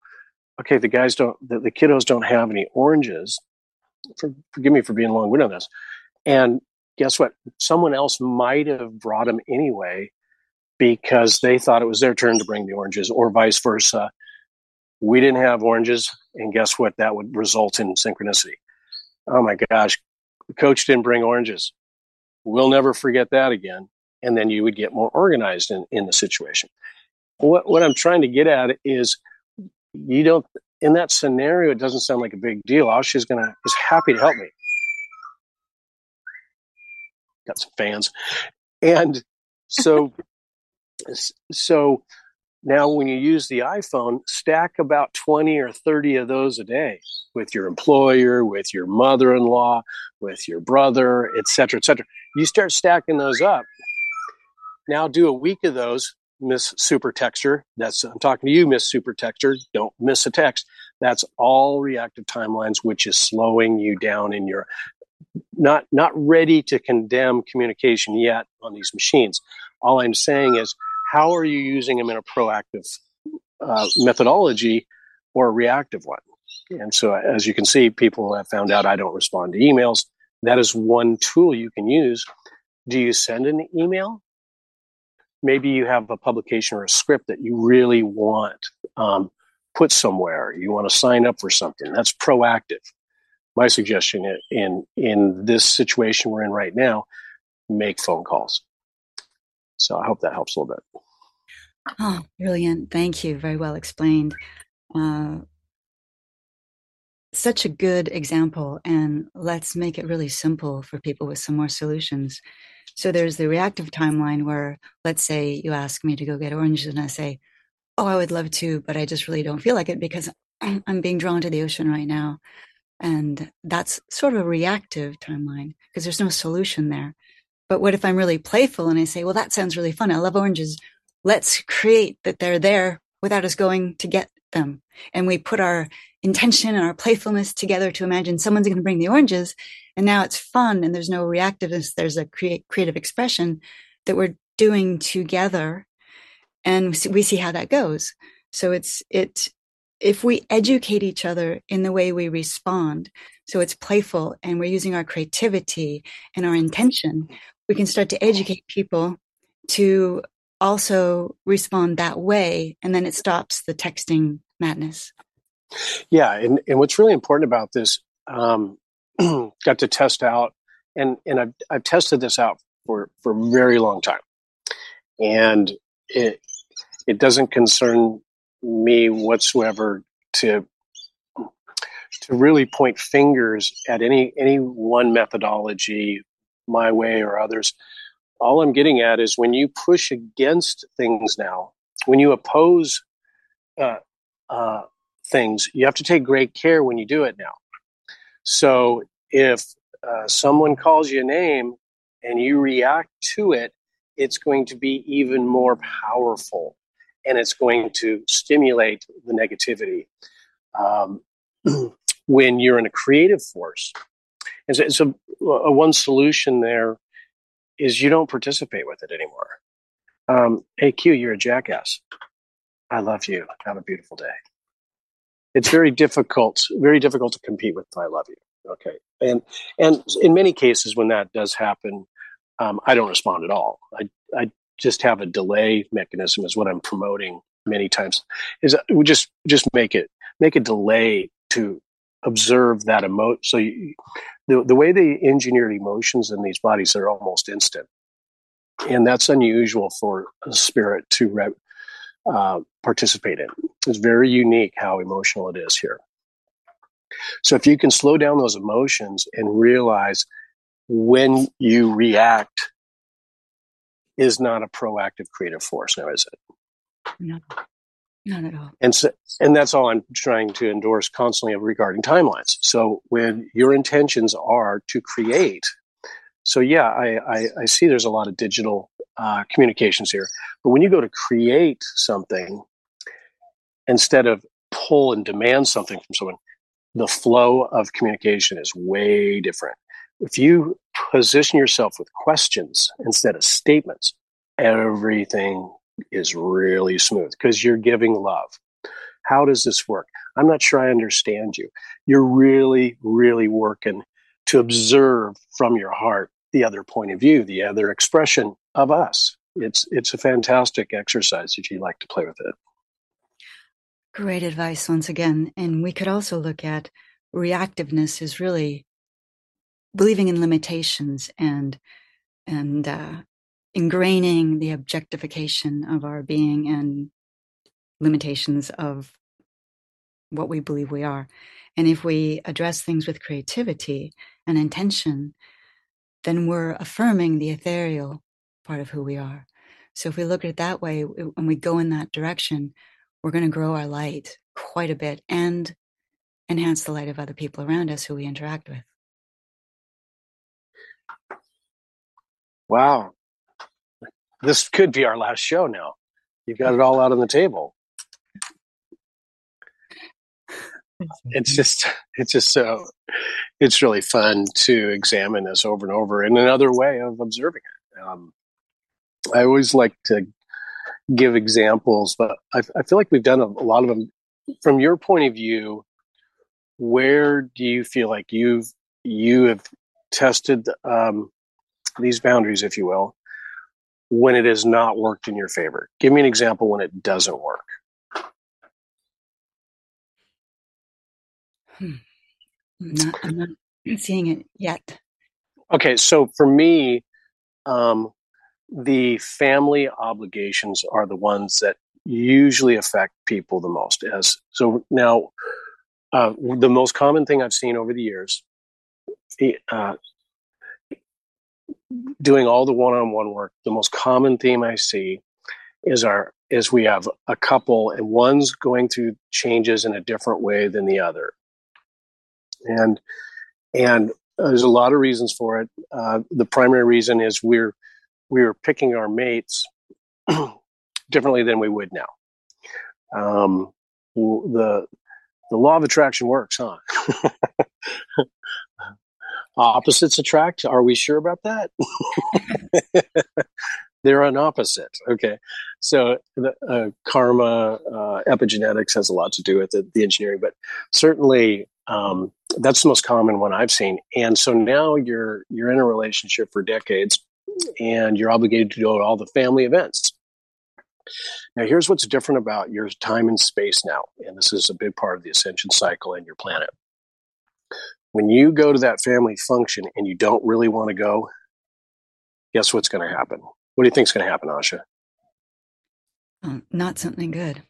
Okay, the guys don't, the, the kiddos don't have any oranges. For, forgive me for being long winded on this. And guess what? Someone else might have brought them anyway because they thought it was their turn to bring the oranges, or vice versa. We didn't have oranges, and guess what? That would result in synchronicity. Oh my gosh, the coach didn't bring oranges. We'll never forget that again. And then you would get more organized in, in the situation. What, what I'm trying to get at is you don't, in that scenario, it doesn't sound like a big deal. All she's gonna is happy to help me got some fans. And so, so now when you use the iPhone, stack about 20 or 30 of those a day with your employer, with your mother-in-law, with your brother, et cetera, et cetera. You start stacking those up. Now do a week of those, Miss Super Texture. That's I'm talking to you, Miss Super Texture. Don't miss a text. That's all reactive timelines, which is slowing you down in your not not ready to condemn communication yet on these machines. All I'm saying is, how are you using them in a proactive uh, methodology or a reactive one? And so, as you can see, people have found out I don't respond to emails. That is one tool you can use. Do you send an email? Maybe you have a publication or a script that you really want um, put somewhere. You want to sign up for something. That's proactive my suggestion in in this situation we're in right now, make phone calls. So I hope that helps a little bit. Oh, brilliant! Thank you. Very well explained. Uh, such a good example, and let's make it really simple for people with some more solutions. So there's the reactive timeline where, let's say, you ask me to go get oranges, and I say, "Oh, I would love to, but I just really don't feel like it because I'm being drawn to the ocean right now." And that's sort of a reactive timeline because there's no solution there. But what if I'm really playful and I say, well, that sounds really fun. I love oranges. Let's create that they're there without us going to get them. And we put our intention and our playfulness together to imagine someone's going to bring the oranges. And now it's fun and there's no reactiveness. There's a create, creative expression that we're doing together. And we see how that goes. So it's, it if we educate each other in the way we respond, so it's playful and we're using our creativity and our intention, we can start to educate people to also respond that way. And then it stops the texting madness. Yeah. And, and what's really important about this, um, got to test out and, and I've, I've tested this out for, for a very long time. And it, it doesn't concern me whatsoever to to really point fingers at any any one methodology, my way or others. All I'm getting at is when you push against things now, when you oppose uh, uh, things, you have to take great care when you do it now. So if uh, someone calls you a name and you react to it, it's going to be even more powerful and it's going to stimulate the negativity. Um, when you're in a creative force, and so, so uh, one solution there is you don't participate with it anymore. Um, hey, Q, you're a jackass. I love you. Have a beautiful day. It's very difficult, very difficult to compete with I love you. Okay. And, and in many cases, when that does happen, um, I don't respond at all. I, I just have a delay mechanism is what I'm promoting many times is we just just make it make a delay to observe that emotion so you, the, the way they engineered emotions in these bodies are almost instant. And that's unusual for a spirit to re, uh, participate in. It's very unique how emotional it is here. So if you can slow down those emotions and realize when you react is not a proactive creative force now, is it? No, not at all. And so, and that's all I'm trying to endorse constantly regarding timelines. So when your intentions are to create, so yeah, I, I, I see there's a lot of digital uh, communications here, but when you go to create something, instead of pull and demand something from someone, the flow of communication is way different. If you position yourself with questions instead of statements, everything is really smooth because you're giving love. How does this work? I'm not sure I understand you. You're really, really working to observe from your heart the other point of view, the other expression of us. It's it's a fantastic exercise if you like to play with it. Great advice once again. And we could also look at reactiveness is really believing in limitations and and uh, ingraining the objectification of our being and limitations of what we believe we are. And if we address things with creativity and intention, then we're affirming the ethereal part of who we are. So if we look at it that way and we go in that direction, we're going to grow our light quite a bit and enhance the light of other people around us who we interact with. Wow. This could be our last show now. You've got it all out on the table. it's just it's just so it's really fun to examine this over and over in another way of observing it. Um, I always like to give examples, but I, I feel like we've done a, a, lot of them. From your point of view, where do you feel like you've you have tested um, these boundaries, if you will, when it has not worked in your favor? Give me an example when it doesn't work. Hmm. I'm not, I'm not seeing it yet. Okay, so for me, um, the family obligations are the ones that usually affect people the most. As so now, uh, the most common thing I've seen over the years, uh, doing all the one-on-one work, the most common theme I see is our is we have a couple and one's going through changes in a different way than the other and and there's a lot of reasons for it. Uh, the primary reason is we're we're picking our mates differently than we would now. Um, the the law of attraction works, huh? Opposites attract. Are we sure about that? They're an opposite. Okay, so the, uh, karma, uh, epigenetics has a lot to do with it, the engineering, but certainly um, that's the most common one I've seen. And so now you're you're in a relationship for decades, and you're obligated to go to all the family events. Now, here's what's different about your time and space now, and this is a big part of the ascension cycle and your planet. When you go to that family function and you don't really want to go, guess what's going to happen? What do you think is going to happen, Asha? Um, not something good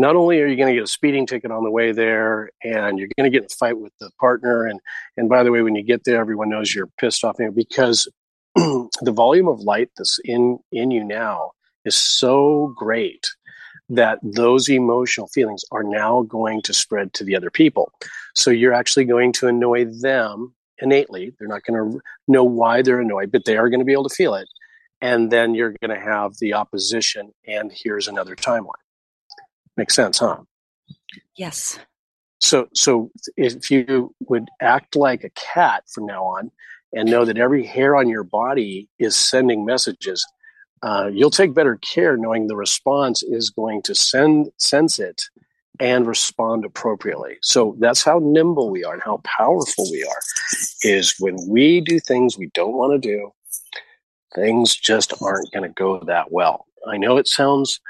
not only are you going to get a speeding ticket on the way there and you're going to get in a fight with the partner and and by the way when you get there everyone knows you're pissed off because the volume of light that's in in you now is so great that those emotional feelings are now going to spread to the other people so you're actually going to annoy them innately they're not going to know why they're annoyed but they are going to be able to feel it and then you're going to have the opposition and here's another timeline Makes sense, huh? Yes. So, so if you would act like a cat from now on, and know that every hair on your body is sending messages, uh, you'll take better care knowing the response is going to send sense it and respond appropriately. So that's how nimble we are and how powerful we are. Is when we do things we don't want to do, things just aren't going to go that well. I know it sounds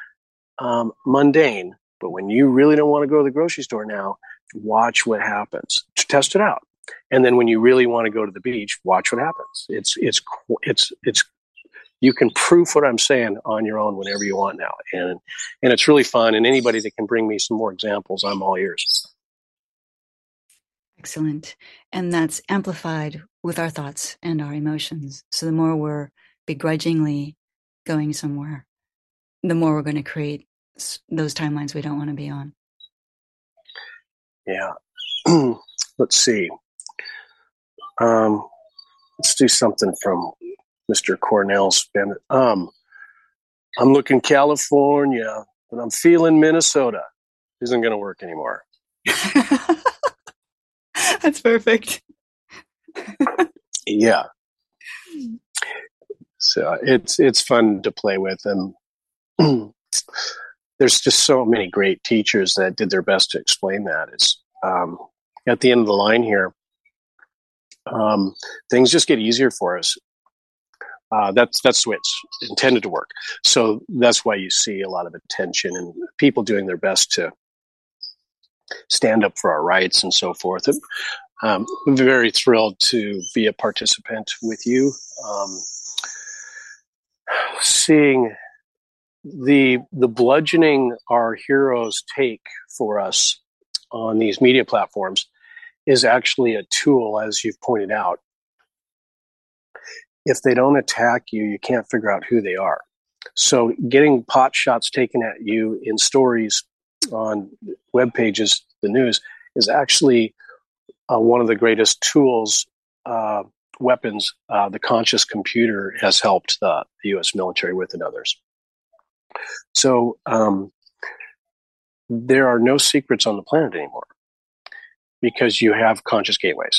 um, mundane. But when you really don't want to go to the grocery store now, watch what happens. Test it out. And then when you really want to go to the beach, watch what happens. It's it's it's it's you can proof what I'm saying on your own whenever you want now. And and it's really fun. And anybody that can bring me some more examples, I'm all ears. Excellent. And that's amplified with our thoughts and our emotions. So the more we're begrudgingly going somewhere, the more we're going to create those timelines we don't want to be on. Yeah. let's see. Um, let's do something from Mr. Cornell's Bennett. Um, I'm looking California, but I'm feeling Minnesota. Isn't going to work anymore. That's perfect. yeah. So it's it's fun to play with, and there's just so many great teachers that did their best to explain that. It's um, at the end of the line here. Um, things just get easier for us. Uh, that's that's the way it's intended to work. So that's why you see a lot of attention and people doing their best to stand up for our rights and so forth. Um, I'm very thrilled to be a participant with you. Um, seeing the the bludgeoning our heroes take for us on these media platforms is actually a tool, as you've pointed out. If they don't attack you, you can't figure out who they are. So, getting pot shots taken at you in stories on web pages, the news, is actually uh, one of the greatest tools, uh, weapons uh, the conscious computer has helped the, the U.S. military with and others. So um, there are no secrets on the planet anymore. because you have conscious gateways.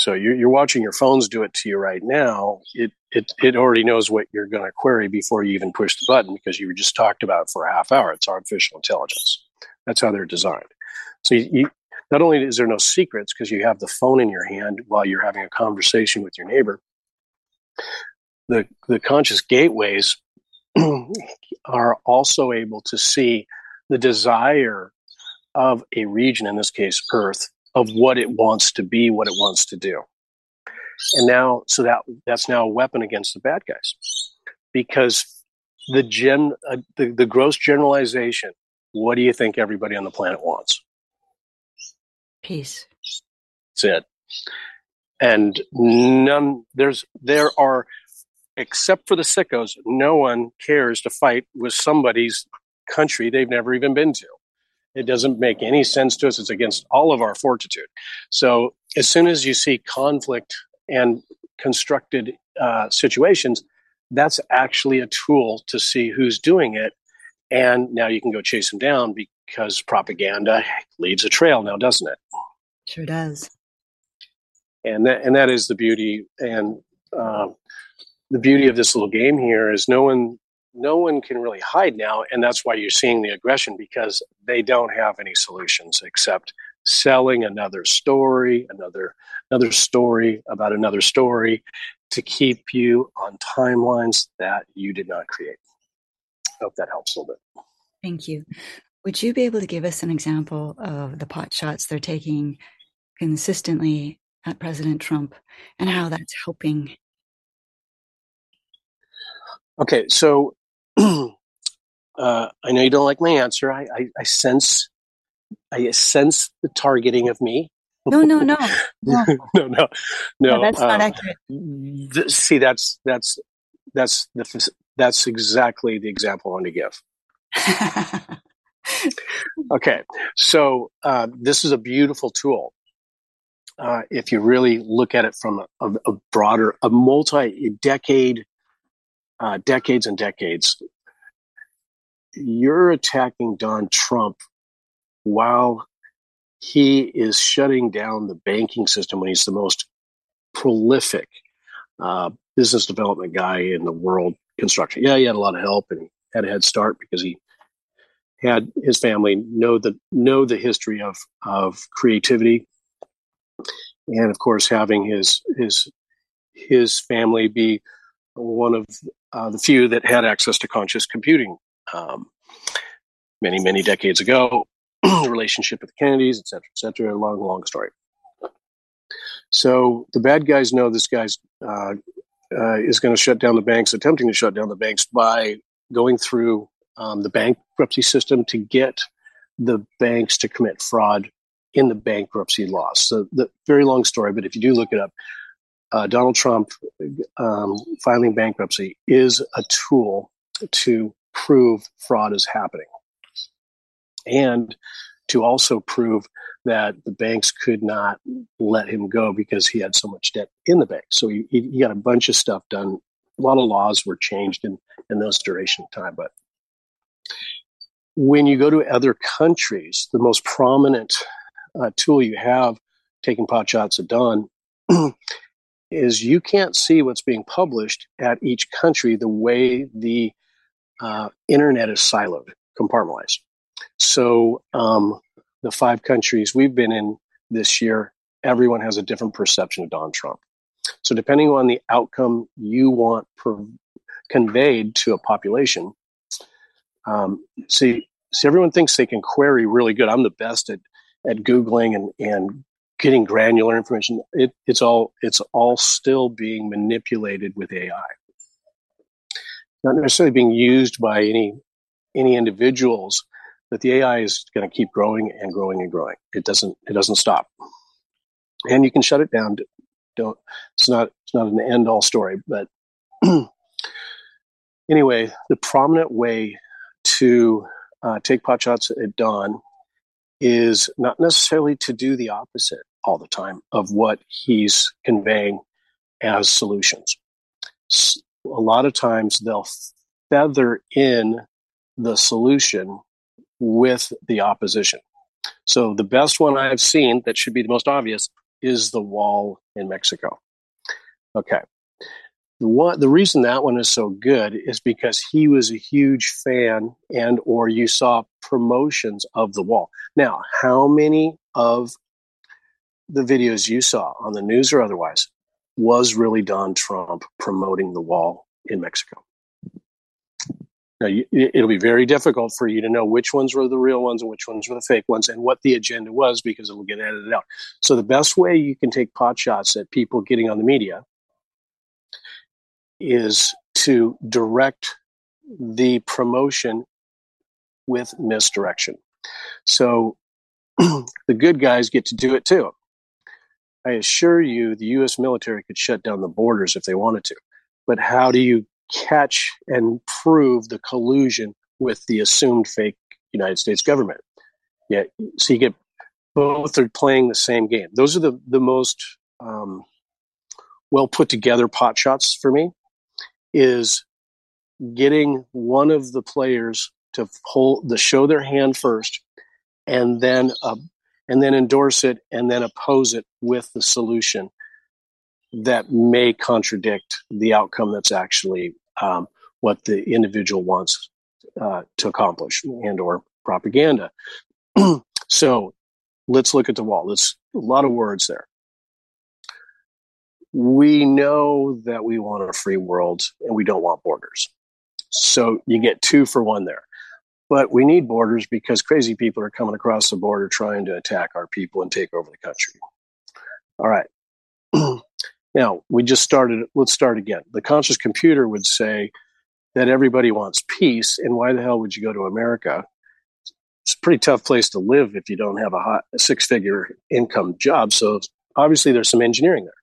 So you're, you're watching your phones do it to you right now. It it it already knows what you're going to query before you even push the button because you were just talked about for a half hour. It's artificial intelligence. That's how they're designed. So you, you not only is there no secrets because you have the phone in your hand while you're having a conversation with your neighbor, the the conscious gateways are also able to see the desire of a region, in this case, Earth, of what it wants to be, what it wants to do. And now, so that that's now a weapon against the bad guys, because the gen, uh, the, the gross generalization. What do you think everybody on the planet wants? Peace. That's it. And none. There's there are, except for the sickos, no one cares to fight with somebody's country they've never even been to. It doesn't make any sense to us. It's against all of our fortitude. So as soon as you see conflict and constructed uh, situations, that's actually a tool to see who's doing it. And now you can go chase them down because propaganda leaves a trail now, doesn't it? Sure does. And that, and that is the beauty and uh, the beauty of this little game here is no one no one can really hide now and that's why you're seeing the aggression because they don't have any solutions except selling another story another another story about another story to keep you on timelines that you did not create. Hope that helps a little bit. Thank you. Would you be able to give us an example of the pot shots they're taking consistently at president trump and how that's helping? Okay, so uh, I know you don't like my answer. I, I, I, sense, I sense the targeting of me. No, no, no, no, no, no, no. that's not uh, accurate. Th- see, that's that's that's the that's exactly the example I want to give. okay, so uh, this is a beautiful tool. Uh, if you really look at it from a, a, a broader, a multi-decade, uh, decades and decades you're attacking Don Trump while he is shutting down the banking system when he's the most prolific uh, business development guy in the world construction. Yeah, he had a lot of help and he had a head start because he had his family know the know the history of of creativity, and of course having his his his family be one of uh, the few that had access to conscious computing um, many, many decades ago, the relationship with the Kennedys, et cetera, et cetera. Long, long story. So the bad guys know this guy's uh, uh, is going to shut down the banks, attempting to shut down the banks by going through um, the bankruptcy system to get the banks to commit fraud in the bankruptcy laws. So the very long story, but if you do look it up, uh, Donald Trump um, filing bankruptcy is a tool to prove fraud is happening and to also prove that the banks could not let him go because he had so much debt in the bank. So he, he got a bunch of stuff done. A lot of laws were changed in, in those duration of time. But when you go to other countries, the most prominent uh, tool you have taking pot shots at Don is you can't see what's being published at each country the way the uh, internet is siloed, compartmentalized. So um, the five countries we've been in this year, everyone has a different perception of Don Trump. So depending on the outcome you want per- conveyed to a population, um, see, see, everyone thinks they can query really good. I'm the best at at googling and and getting granular information. It, it's all it's all still being manipulated with AI not necessarily being used by any any individuals, but the AI is going to keep growing and growing and growing. It doesn't it doesn't stop, and you can shut it down. Don't it's not it's not an end all story, but anyway, the prominent way to uh, take pot shots at Don is not necessarily to do the opposite all the time of what he's conveying as solutions a lot of times they'll feather in the solution with the opposition. So the best one I've seen that should be the most obvious is the wall in Mexico. Okay. The reason that one is so good is because he was a huge fan and or you saw promotions of the wall. Now, how many of the videos you saw on the news or otherwise was really Don Trump promoting the wall in Mexico? Now, you, it'll be very difficult for you to know which ones were the real ones and which ones were the fake ones and what the agenda was because it will get edited out. So, the best way you can take pot shots at people getting on the media is to direct the promotion with misdirection. So, the good guys get to do it too. I assure you, the U.S. military could shut down the borders if they wanted to. But how do you catch and prove the collusion with the assumed fake United States government. Yeah, so you get both are playing the same game. Those are the the most um, well put together pot shots for me. Is getting one of the players to pull the show their hand first, and then uh, and then endorse it, and then oppose it with the solution that may contradict the outcome that's actually um, what the individual wants uh, to accomplish and or propaganda. so let's look at the wall. Let's a lot of words there. We know that we want a free world and we don't want borders. So you get two for one there. But we need borders because crazy people are coming across the border trying to attack our people and take over the country. All right. Now, we just started, let's start again. The conscious computer would say that everybody wants peace, and why the hell would you go to America? It's a pretty tough place to live if you don't have a, hot, a six figure income job. So, obviously, there's some engineering there.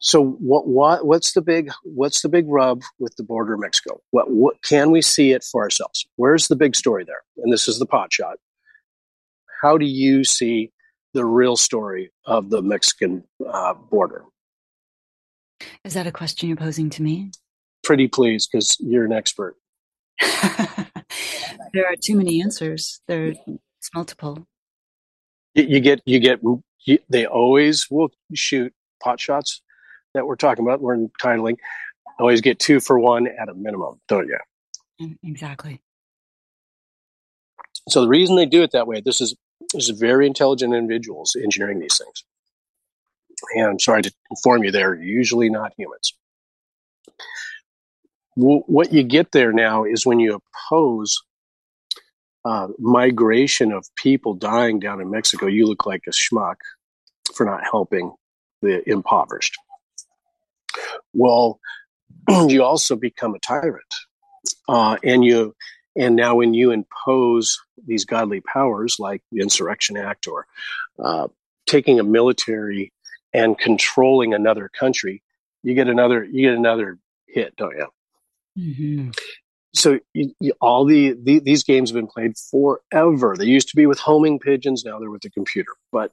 So what, what what's the big what's the big rub with the border of Mexico? What what can we see it for ourselves? Where's the big story there? And this is the pot shot. How do you see the real story of the Mexican uh, border. Is that a question you're posing to me? Pretty please, because you're an expert. there are too many answers. There's multiple. You, you get, you get. You, they always will shoot pot shots that we're talking about. We're entitling, Always get two for one at a minimum, don't you? Mm, exactly. So the reason they do it that way, this is there's very intelligent individuals engineering these things. And I'm sorry to inform you, they're usually not humans. What you get there now is when you oppose uh, migration of people dying down in Mexico, you look like a schmuck for not helping the impoverished. Well, you also become a tyrant, uh, and you and now, when you impose these godly powers like the Insurrection Act or uh, taking a military and controlling another country, you get another you get another hit, don't you? Mm-hmm. So you, you, all the, the, these games have been played forever. They used to be with homing pigeons, now they're with the computer. But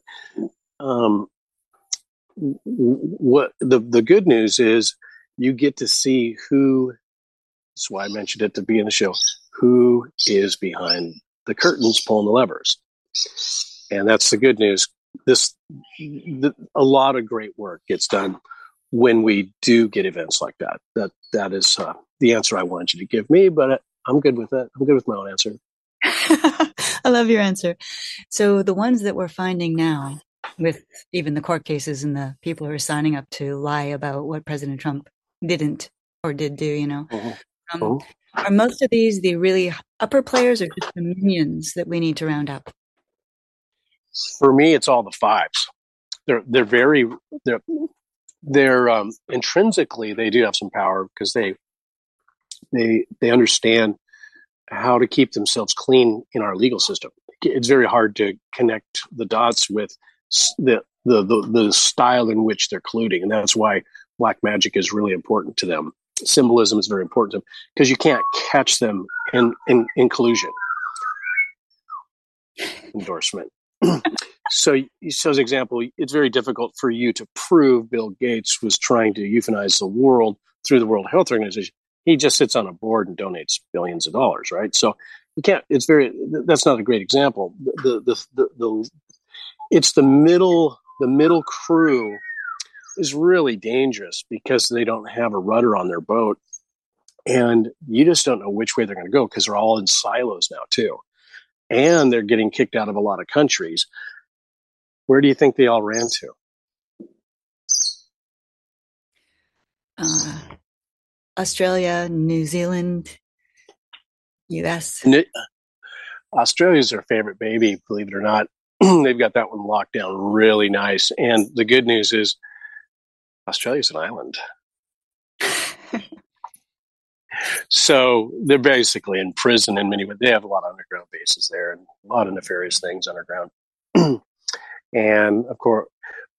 um, what the the good news is, you get to see who. That's why I mentioned it to be in the show who is behind the curtains pulling the levers. And that's the good news. This, the, a lot of great work gets done when we do get events like that. That that is uh, the answer I wanted you to give me, but I'm good with it. I'm good with my own answer. I love your answer. So the ones that we're finding now, with even the court cases and the people who are signing up to lie about what President Trump didn't or did do, you know, mm-hmm. um, mm-hmm. Are most of these the really upper players or just the minions that we need to round up? For me, it's all the fives. They're they're very they're they're um, intrinsically they do have some power because they they they understand how to keep themselves clean in our legal system. It's very hard to connect the dots with the the the, style in which they're colluding, and that's why black magic is really important to them symbolism is very important to them because you can't catch them in, in, in collusion. Endorsement. so, so as example, it's very difficult for you to prove Bill Gates was trying to euthanize the world through the World Health Organization. He just sits on a board and donates billions of dollars, right? So you can't. It's very. That's not a great example. The the the, the it's the middle the middle crew is really dangerous because they don't have a rudder on their boat. And you just don't know which way they're going to go because they're all in silos now too. And they're getting kicked out of a lot of countries. Where do you think they all ran to? Uh, australia new zealand us australia's their favorite baby believe it or not they've got that one locked down really nice and the good news is australia's an island so they're basically in prison in many ways. They have a lot of underground bases there and a lot of nefarious things underground. and of course,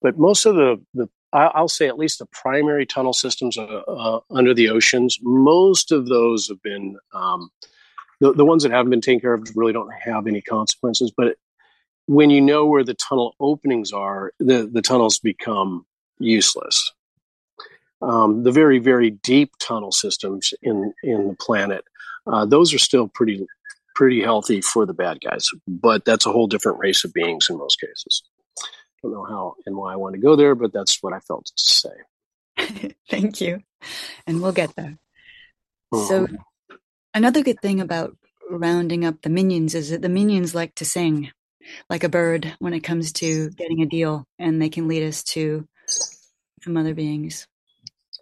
but most of the, the I'll say at least the primary tunnel systems uh, uh, under the oceans, most of those have been, um, the, the ones that haven't been taken care of really don't have any consequences. But when you know where the tunnel openings are, the, the tunnels become useless. Um, the very very deep tunnel systems in in the planet uh, those are still pretty pretty healthy for the bad guys but that's a whole different race of beings in most cases. Don't know how and why i want to go there but that's what i felt to say. Thank you. And we'll get there. Mm-hmm. so another good thing about rounding up the minions is that the minions like to sing like a bird when it comes to getting a deal and they can lead us to some other beings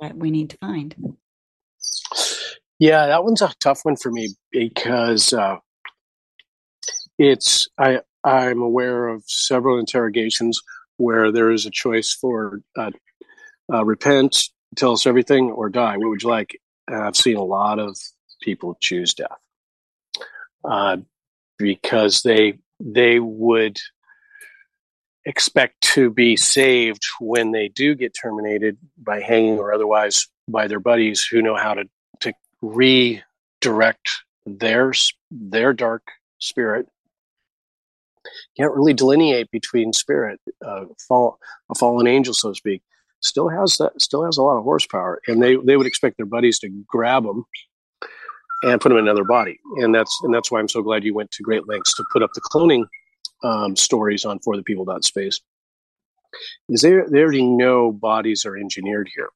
that we need to find? Yeah, that one's a tough one for me because uh, it's I I'm aware of several interrogations where there is a choice for uh, uh, repent, tell us everything, or die. What would you like? And I've seen a lot of people choose death uh, because they they would expect to be saved when they do get terminated by hanging or otherwise by their buddies who know how to, to redirect their their dark spirit. Can't really delineate between spirit uh, fall, a fallen angel so to speak. Still has that still has a lot of horsepower and they they would expect their buddies to grab them and put them in another body and that's and that's why i'm so glad you went to great lengths to put up the cloning um, stories on for the people space is there they already know bodies are engineered here,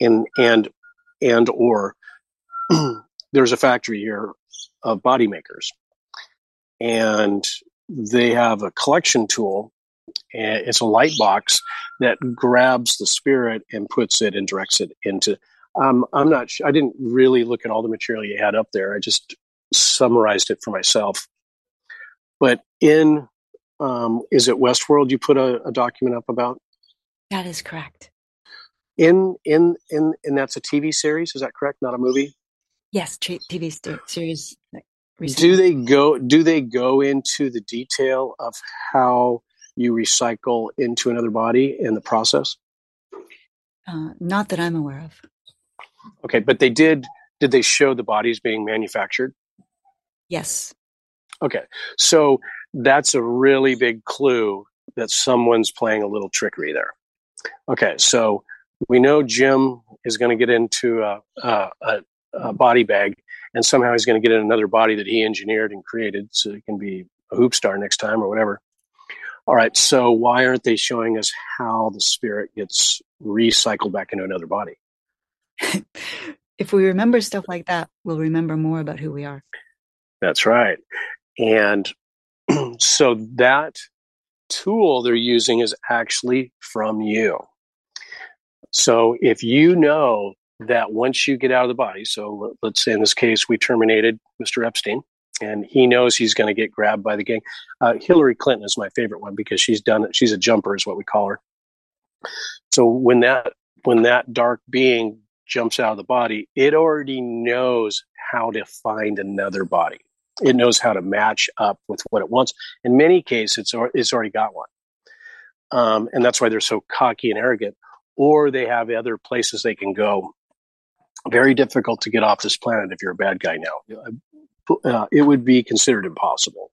and and and or there's a factory here of body makers, and they have a collection tool. And it's a light box that grabs the spirit and puts it and directs it into. Um, I'm not. I didn't really look at all the material you had up there. I just summarized it for myself. But in um, is it Westworld you put a, a, document up about? That is correct. In in in and that's a TV series. Is that correct? Not a movie. Yes, TV series. Recently. Do they go? Do they go into the detail of how you recycle into another body in the process? Uh, not that I'm aware of. Okay, but they did. Did they show the bodies being manufactured? Yes. Okay, so that's a really big clue that someone's playing a little trickery there. Okay, so we know Jim is going to get into a, a, a, body bag, and somehow he's going to get in another body that he engineered and created so he can be a hoop star next time or whatever. All right, so why aren't they showing us how the spirit gets recycled back into another body? If we remember stuff like that, we'll remember more about who we are. That's right. And so that tool they're using is actually from you. So if you know that once you get out of the body, so let's say in this case we terminated Mr. Epstein, and he knows he's going to get grabbed by the gang. Uh, Hillary Clinton is my favorite one because she's done it. She's a jumper, is what we call her. So when that when that dark being jumps out of the body, it already knows how to find another body it knows how to match up with what it wants. In many cases, it's, it's already got one. Um, and that's why they're so cocky and arrogant. Or they have other places they can go. Very difficult to get off this planet if you're a bad guy now. Uh, it would be considered impossible.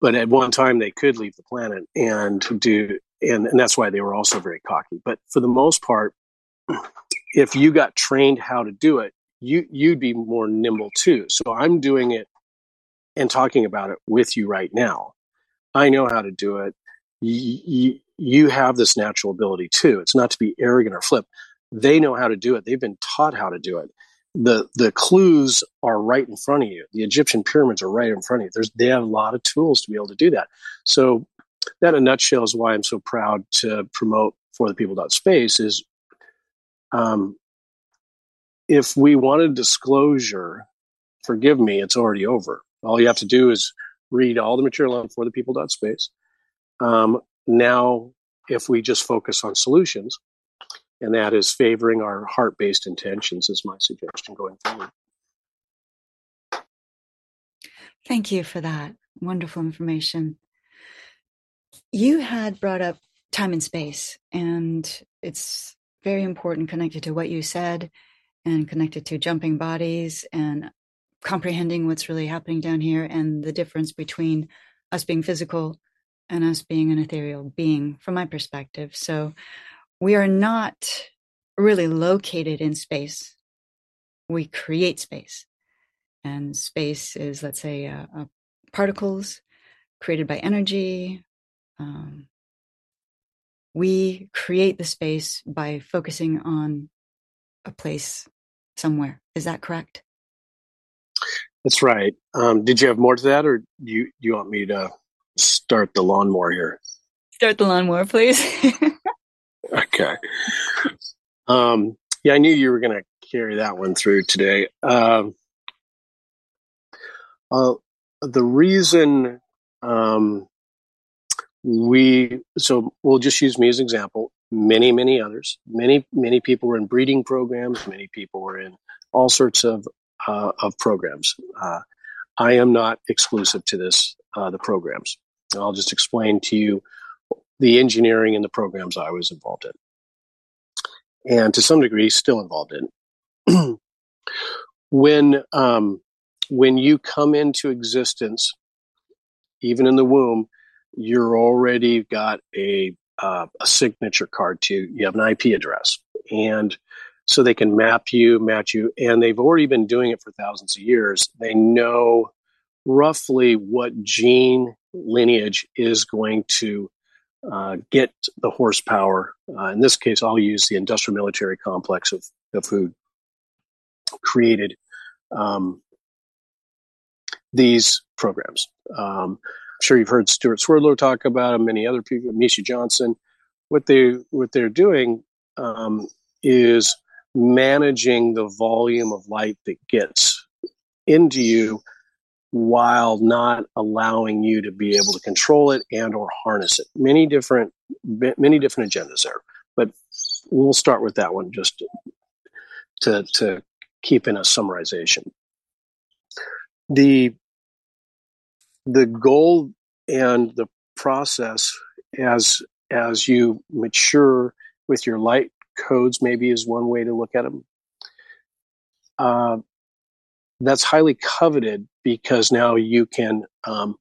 But at one time, they could leave the planet and do, and, and that's why they were also very cocky. But for the most part, if you got trained how to do it, you you'd be more nimble too. So I'm doing it and talking about it with you right now. I know how to do it. You, you, you have this natural ability too. It's not to be arrogant or flip. They know how to do it. They've been taught how to do it. The the clues are right in front of you. The Egyptian pyramids are right in front of you. There's they have a lot of tools to be able to do that. So that in a nutshell is why I'm so proud to promote for the people space is um, if we wanted disclosure, forgive me, it's already over. All you have to do is read all the material on for the people dot space. Um, now, if we just focus on solutions, and that is favoring our heart based intentions, is my suggestion going forward. Thank you for that. Wonderful information. You had brought up time and space, and it's very important connected to what you said and connected to jumping bodies and comprehending what's really happening down here and the difference between us being physical and us being an ethereal being from my perspective. So we are not really located in space. We create space. And space is, let's say, uh, uh, particles created by energy. Um, we create the space by focusing on a place somewhere. Is that correct? That's right. Um, did you have more to that, or do you do you want me to start the lawnmower here? Start the lawnmower, please. okay. Um, yeah, I knew you were going to carry that one through today. Um, uh, the reason um, we so we'll just use me as an example. Many many others many many people were in breeding programs many people were in all sorts of uh, of programs. Uh, i am not exclusive to this uh, the programs. I'll just explain to you the engineering and the programs i was involved in. And to some degree still involved in. When um, when you come into existence even in the womb you're already got a uh, a signature card to you have an IP address, and so they can map you, match you, and they've already been doing it for thousands of years. They know roughly what gene lineage is going to uh, get the horsepower. Uh, in this case, I'll use the industrial military complex of, of who created um, these programs. Um, sure you've heard Stewart Swerdlow talk about him, many other people, Misha Johnson. What they what they're doing um, is managing the volume of light that gets into you while not allowing you to be able to control it and or harness it many different many different agendas there but we'll start with that one just to to keep in a summarization the the goal and the process as as you mature with your light codes maybe is one way to look at them uh, that's highly coveted because now you can um,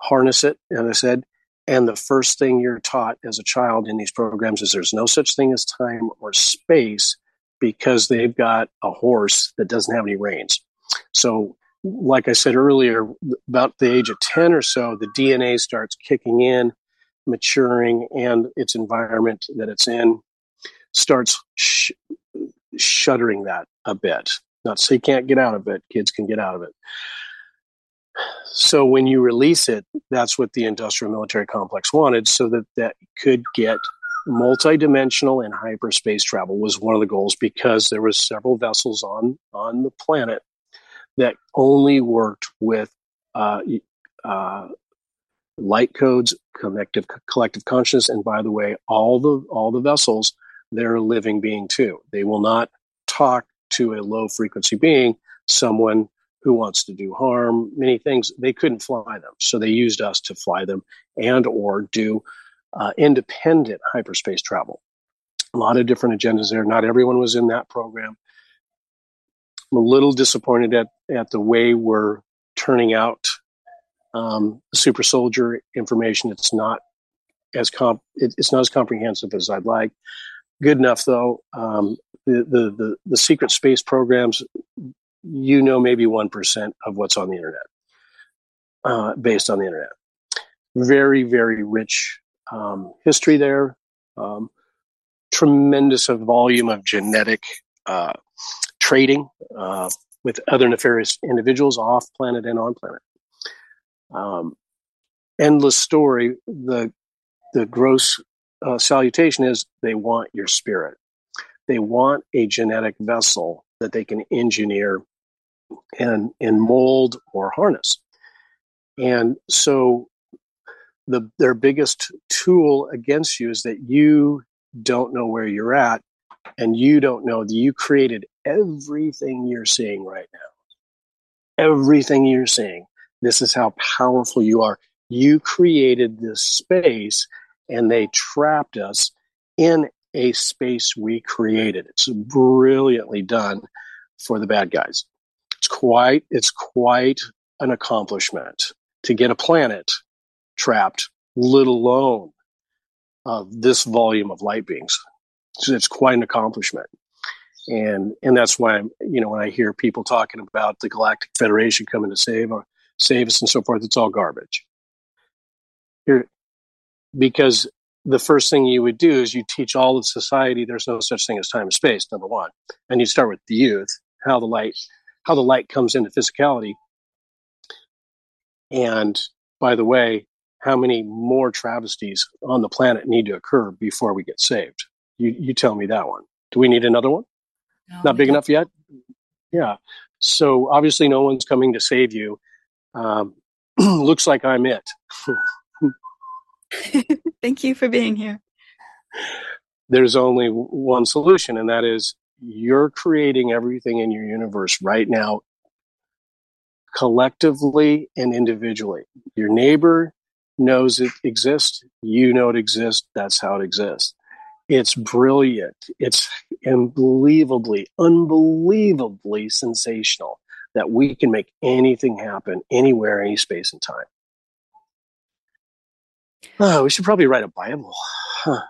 harness it as i said and the first thing you're taught as a child in these programs is there's no such thing as time or space because they've got a horse that doesn't have any reins. So like I said earlier, about the age of 10 or so, the DNA starts kicking in, maturing, and its environment that it's in starts sh- shuttering that a bit. Not say you can't get out of it, kids can get out of it. So when you release it, that's what the industrial military complex wanted, so that that could get multidimensional and hyperspace travel was one of the goals because there was several vessels on on the planet that only worked with uh, uh, light codes, collective collective consciousness, and by the way, all the all the vessels they're a living being too. They will not talk to a low frequency being, someone who wants to do harm, many things. They couldn't fly them, so they used us to fly them and or do uh, independent hyperspace travel. A lot of different agendas there. Not everyone was in that program. I'm a little disappointed at, at the way we're turning out um, super soldier information. It's not as comp, it, it's not as comprehensive as I'd like. Good enough though. Um, the, the, the, the secret space programs, you know maybe 1% of what's on the internet, uh, based on the internet. Very, very rich um, history there. Um, tremendous volume of genetic uh, trading uh, with other nefarious individuals off planet and on planet. Um, endless story. The the gross uh, salutation is they want your spirit. They want a genetic vessel that they can engineer and and mold or harness. And so the their biggest tool against you is that you don't know where you're at and you don't know that you created everything you're seeing right now. Everything you're seeing. This is how powerful you are. You created this space and they trapped us in a space we created. It's brilliantly done for the bad guys. It's quite it's quite an accomplishment to get a planet trapped, let alone uh, this volume of light beings. So it's quite an accomplishment. And and that's why I'm, you know when I hear people talking about the Galactic Federation coming to save or save us and so forth, it's all garbage. Here, because the first thing you would do is you teach all of society there's no such thing as time and space number one. And you start with the youth how the light how the light comes into physicality. And by the way how many more travesties on the planet need to occur before we get saved? You you tell me that one. Do we need another one no, not big enough yet? Yeah. So obviously no one's coming to save you. Um, looks like i'm it. Thank you for being here. There's only one solution, and that is you're creating everything in your universe right now, collectively and individually. Your neighbor knows it exists, you know it exists, that's how it exists. It's brilliant. It's unbelievably, unbelievably sensational that we can make anything happen anywhere, any space and time. Oh, we should probably write a Bible. Huh.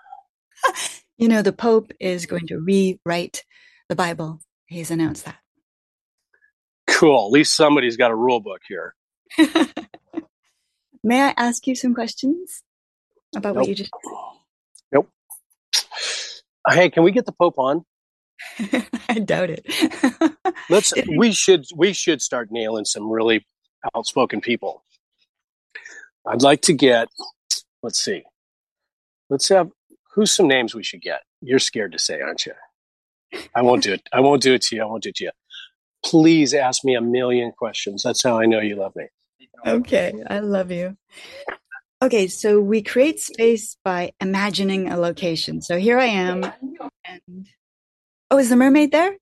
you know, the Pope is going to rewrite the Bible. He's announced that. Cool. At least somebody's got a rule book here. May I ask you some questions about nope. what you just? Hey, can we get the Pope on? I doubt it. Let's. We should. We should start nailing some really outspoken people. I'd like to get Let's see. Let's have who's some names we should get. You're scared to say, aren't you? I won't do it. I won't do it to you. I won't do it to you. Please ask me a million questions. That's how I know you love me. Okay, I love you. Okay, so we create space by imagining a location. So here I am, and oh, is the mermaid there?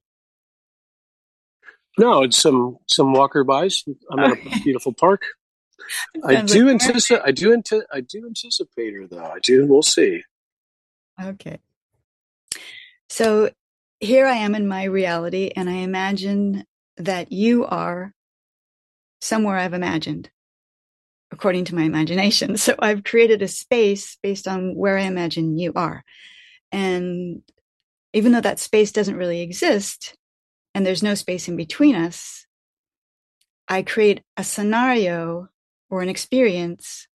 No, it's some some walker bys. I'm at a beautiful park. I do like anticipate. I do anti- I do anticipate her though. I do. We'll see. Okay. So here I am in my reality, and I imagine that you are somewhere I've imagined, according to my imagination. So I've created a space based on where I imagine you are, and even though that space doesn't really exist, and there's no space in between us, I create a scenario or an experience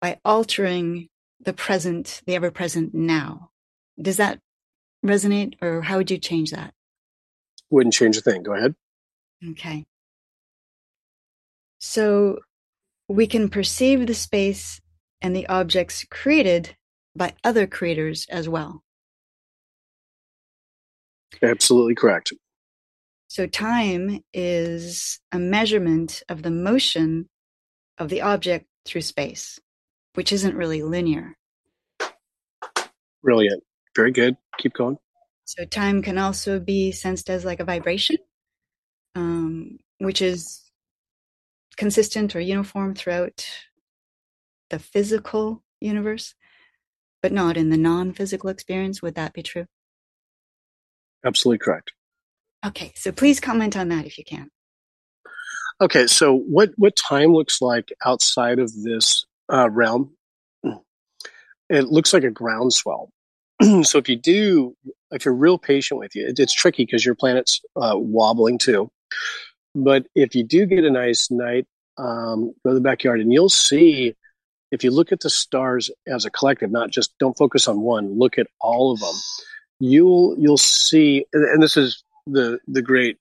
by altering the present, the ever present now. Does that resonate or how would you change that? Wouldn't change a thing. Go ahead. Okay. So we can perceive the space and the objects created by other creators as well. Absolutely correct. So time is a measurement of the motion of the object through space, which isn't really linear. Brilliant. Very good. Keep going. So time can also be sensed as like a vibration, um, which is consistent or uniform throughout the physical universe, but not in the non physical experience. Would that be true? Absolutely correct. Okay, so please comment on that if you can. Okay, so what what time looks like outside of this uh, realm? It looks like a groundswell. so if you do, if you're real patient with you, it, it's tricky because your planet's uh, wobbling too. But if you do get a nice night, um, go to the backyard and you'll see. If you look at the stars as a collective, not just don't focus on one, look at all of them. You'll you'll see, and this is the the great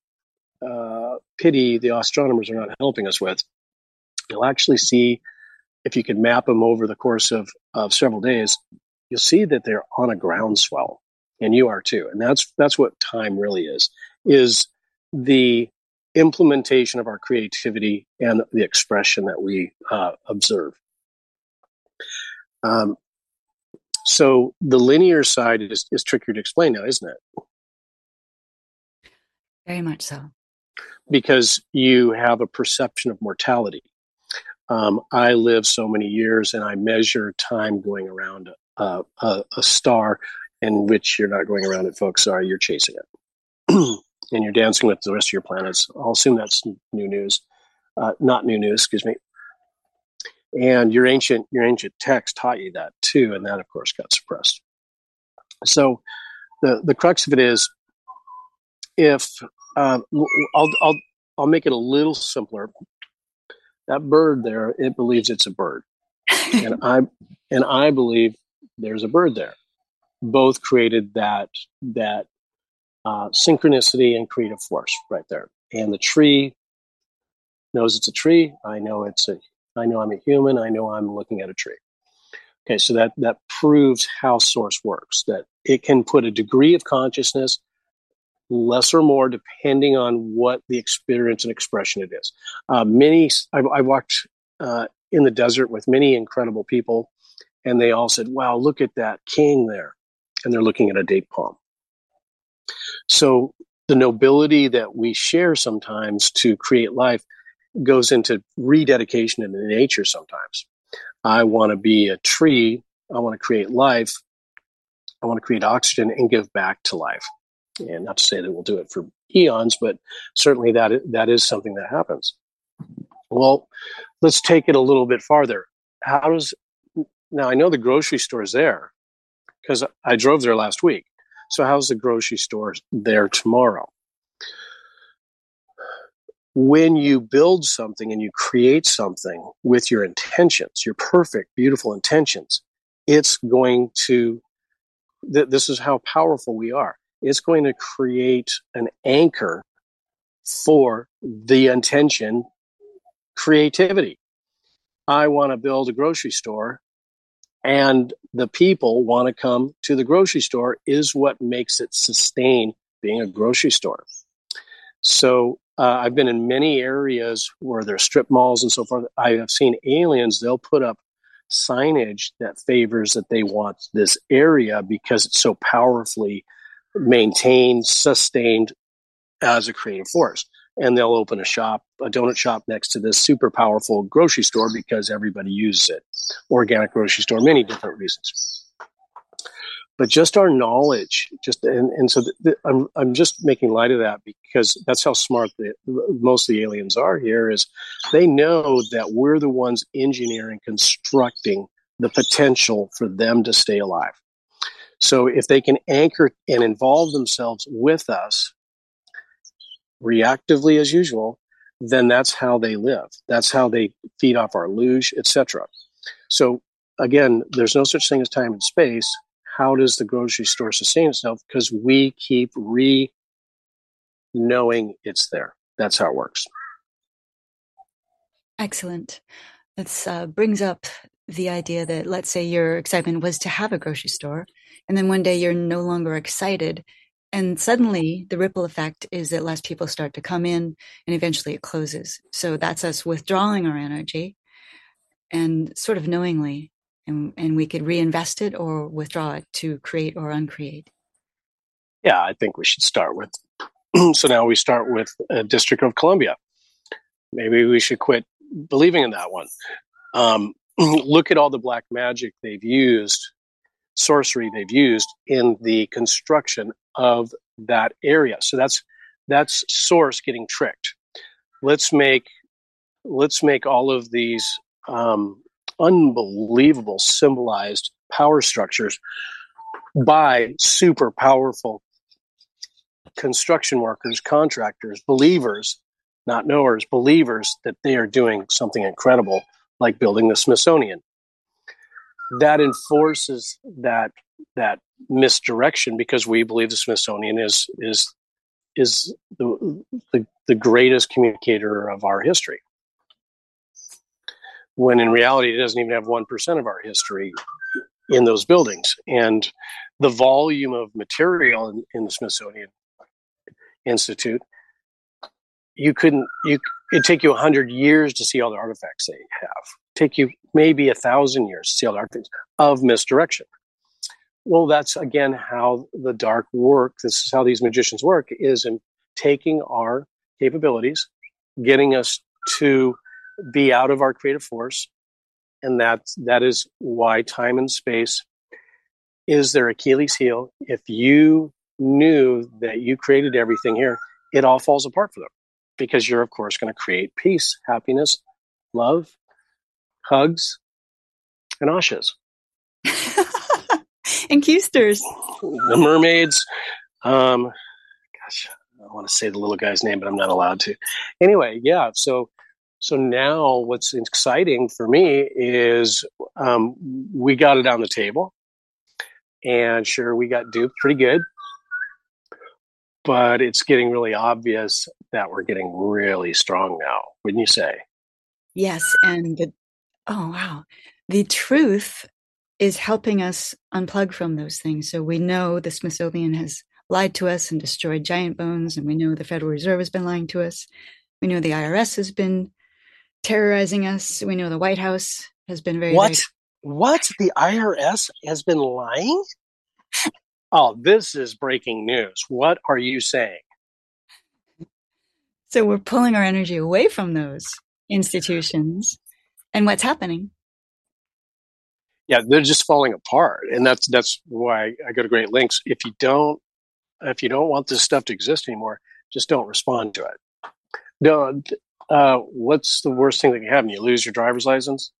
uh, pity the astronomers are not helping us with. You'll actually see if you can map them over the course of, of several days, you'll see that they're on a groundswell, and you are too. And that's that's what time really is is the implementation of our creativity and the expression that we uh, observe. Um, so the linear side is, is trickier to explain now, isn't it? Very much so. Because you have a perception of mortality. Um, I live so many years and I measure time going around a, a, a star in which you're not going around it, folks. Sorry, you're chasing it. and you're dancing with the rest of your planets. I'll assume that's new news. Uh, not new news, excuse me. And your ancient your ancient text taught you that too, and that of course got suppressed. So the the crux of it is if uh, I'll I'll I'll make it a little simpler that bird there, it believes it's a bird. and I and I believe there's a bird there. Both created that that uh, synchronicity and creative force right there. And the tree knows it's a tree. I know it's a. I know I'm a human. I know I'm looking at a tree. Okay, so that that proves how source works. That it can put a degree of consciousness less or more depending on what the experience and expression it is. Uh, many, I, I walked uh, in the desert with many incredible people, and they all said, Wow, look at that king there. And they're looking at a date palm. So the nobility that we share sometimes to create life goes into rededication into nature sometimes. I want to be a tree. I want to create life. I want to create oxygen and give back to life and not to say that we'll do it for eons, but certainly that that is something that happens. Well, let's take it a little bit farther. How does now? I know the grocery store is there because I drove there last week. So how's the grocery store there tomorrow? When you build something and you create something with your intentions, your perfect, beautiful intentions, it's going to. Th- this is how powerful we are it's going to create an anchor for the intention creativity. I want to build a grocery store and the people want to come to the grocery store is what makes it sustain being a grocery store. So uh, I've been in many areas where there's strip malls and so forth. I have seen aliens, they'll put up signage that favors that they want this area because it's so powerfully maintained, sustained as a creative force. And they'll open a shop, a donut shop next to this super powerful grocery store because everybody uses it. Organic grocery store, many different reasons. But just our knowledge, just and, and so I'm I'm just making light of that because that's how smart the, most of the aliens are here. Is they know that we're the ones engineering, constructing the potential for them to stay alive. So if they can anchor and involve themselves with us reactively as usual, then that's how they live. That's how they feed off our loosh, etc. So again, there's no such thing as time and space. How does the grocery store sustain itself? Because we keep re knowing it's there. That's how it works. Excellent. This uh, brings up the idea that let's say your excitement was to have a grocery store and then one day you're no longer excited and suddenly the ripple effect is that less people start to come in and eventually it closes so that's us withdrawing our energy and sort of knowingly and, and we could reinvest it or withdraw it to create or uncreate yeah i think we should start with so now we start with a district of columbia maybe we should quit believing in that one um, look at all the black magic they've used, sorcery they've used in the construction of that area. So that's that's source getting tricked. Let's make let's make all of these um, unbelievable symbolized power structures by super powerful construction workers, contractors, believers, not knowers, believers that they are doing something incredible, like building the Smithsonian. That enforces that that misdirection because we believe the Smithsonian is is is the, the, the greatest communicator of our history. When in reality, it doesn't even have 1% of our history in those buildings. And the volume of material in, in the Smithsonian Institute, you couldn't, you, it'd take you 100 years to see all the artifacts they have. Take you maybe a thousand years to see all the artifacts of misdirection well that's again how the dark work this is how these magicians work is in taking our capabilities getting us to be out of our creative force and that that is why time and space is their achilles heel if you knew that you created everything here it all falls apart for them because you're of course going to create peace happiness love hugs and ashes and Keysters. The mermaids. Um, gosh, I want to say the little guy's name, but I'm not allowed to. Anyway, yeah. So, so now what's exciting for me is um, we got it on the table, and sure, we got duped pretty good, but it's getting really obvious that we're getting really strong now. Wouldn't you say? Yes, and the oh wow, the truth is helping us unplug from those things. So we know the Smithsonian has lied to us and destroyed giant bones, and we know the Federal Reserve has been lying to us. We know the IRS has been terrorizing us. We know the White House has been very what? Very... What? The IRS has been lying? Oh, this is breaking news. What are you saying? So we're pulling our energy away from those institutions. And what's happening? yeah, they're just falling apart, and that's that's why I go to great lengths. If you don't, if you don't want this stuff to exist anymore, just don't respond to it. No, uh, what's the worst thing that can happen? You lose your driver's license.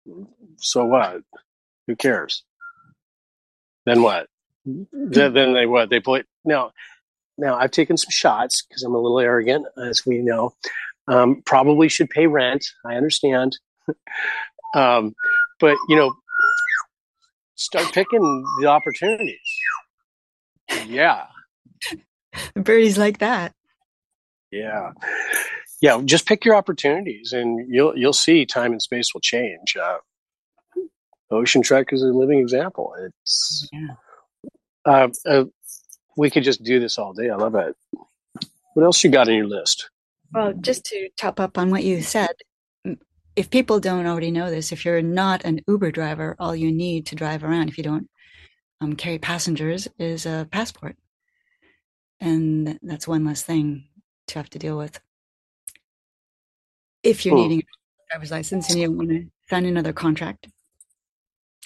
So what? Who cares? Then what? then, then they what? They put now. Now I've taken some shots because I'm a little arrogant, as we know. Um, probably should pay rent. I understand, um, but you know, start picking the opportunities. Yeah. Birdies like that. Yeah. Yeah, just pick your opportunities and you'll you'll see time and space will change. Uh, Ocean Trek is a living example. It's yeah. uh, uh, we could just do this all day. I love it. What else you got on your list? Well, just to top up on what you said, if people don't already know this, if you're not an Uber driver, all you need to drive around, if you don't um, carry passengers, is a passport. And that's one less thing to have to deal with. If you're hmm. needing a driver's license and you want to sign another contract,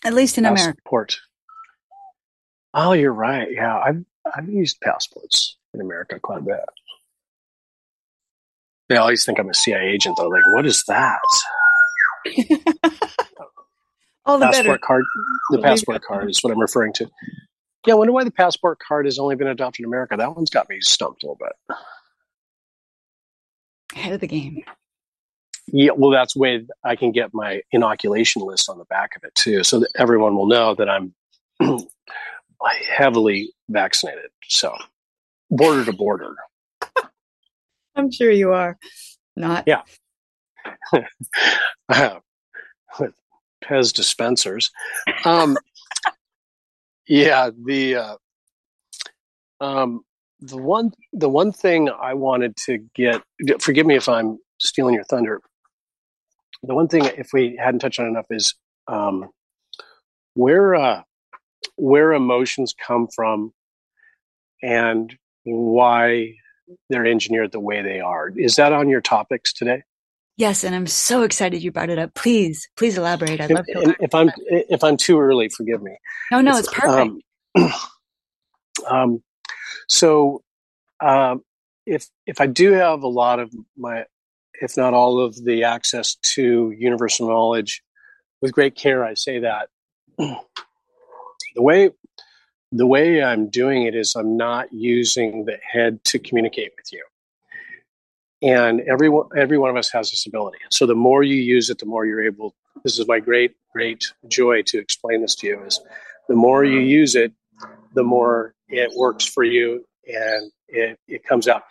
at least in Passport. America. Oh, you're right. Yeah, I've I've used passports in America quite a bit. They always think I'm a CIA agent, though. Like, what is that? All the passport better. card. The passport card is what I'm referring to. Yeah, I wonder why the passport card has only been adopted in America. That one's got me stumped a little bit. Ahead of the game. Yeah, well, that's way I can get my inoculation list on the back of it too, so that everyone will know that I'm heavily vaccinated. So, border to border. I'm sure you are. Not. Yeah. with Pez dispensers. Um, yeah, the uh, um, the one the one thing I wanted to get. Forgive me if I'm stealing your thunder. The one thing, if we hadn't touched on enough, is um, where uh, where emotions come from, and why they're engineered the way they are. Is that on your topics today? Yes, and I'm so excited you brought it up. Please, please elaborate. I'd love to. If I'm if I'm too early, forgive me. No, no, it's, it's perfect. Um, um, so, um, if if I do have a lot of my, if not all of the access to universal knowledge, with great care, I say that the way the way I'm doing it is I'm not using the head to communicate with you. And every, every one of us has this ability. So the more you use it, the more you're able. This is my great, great joy to explain this to you is the more you use it, the more it works for you and it, it comes out.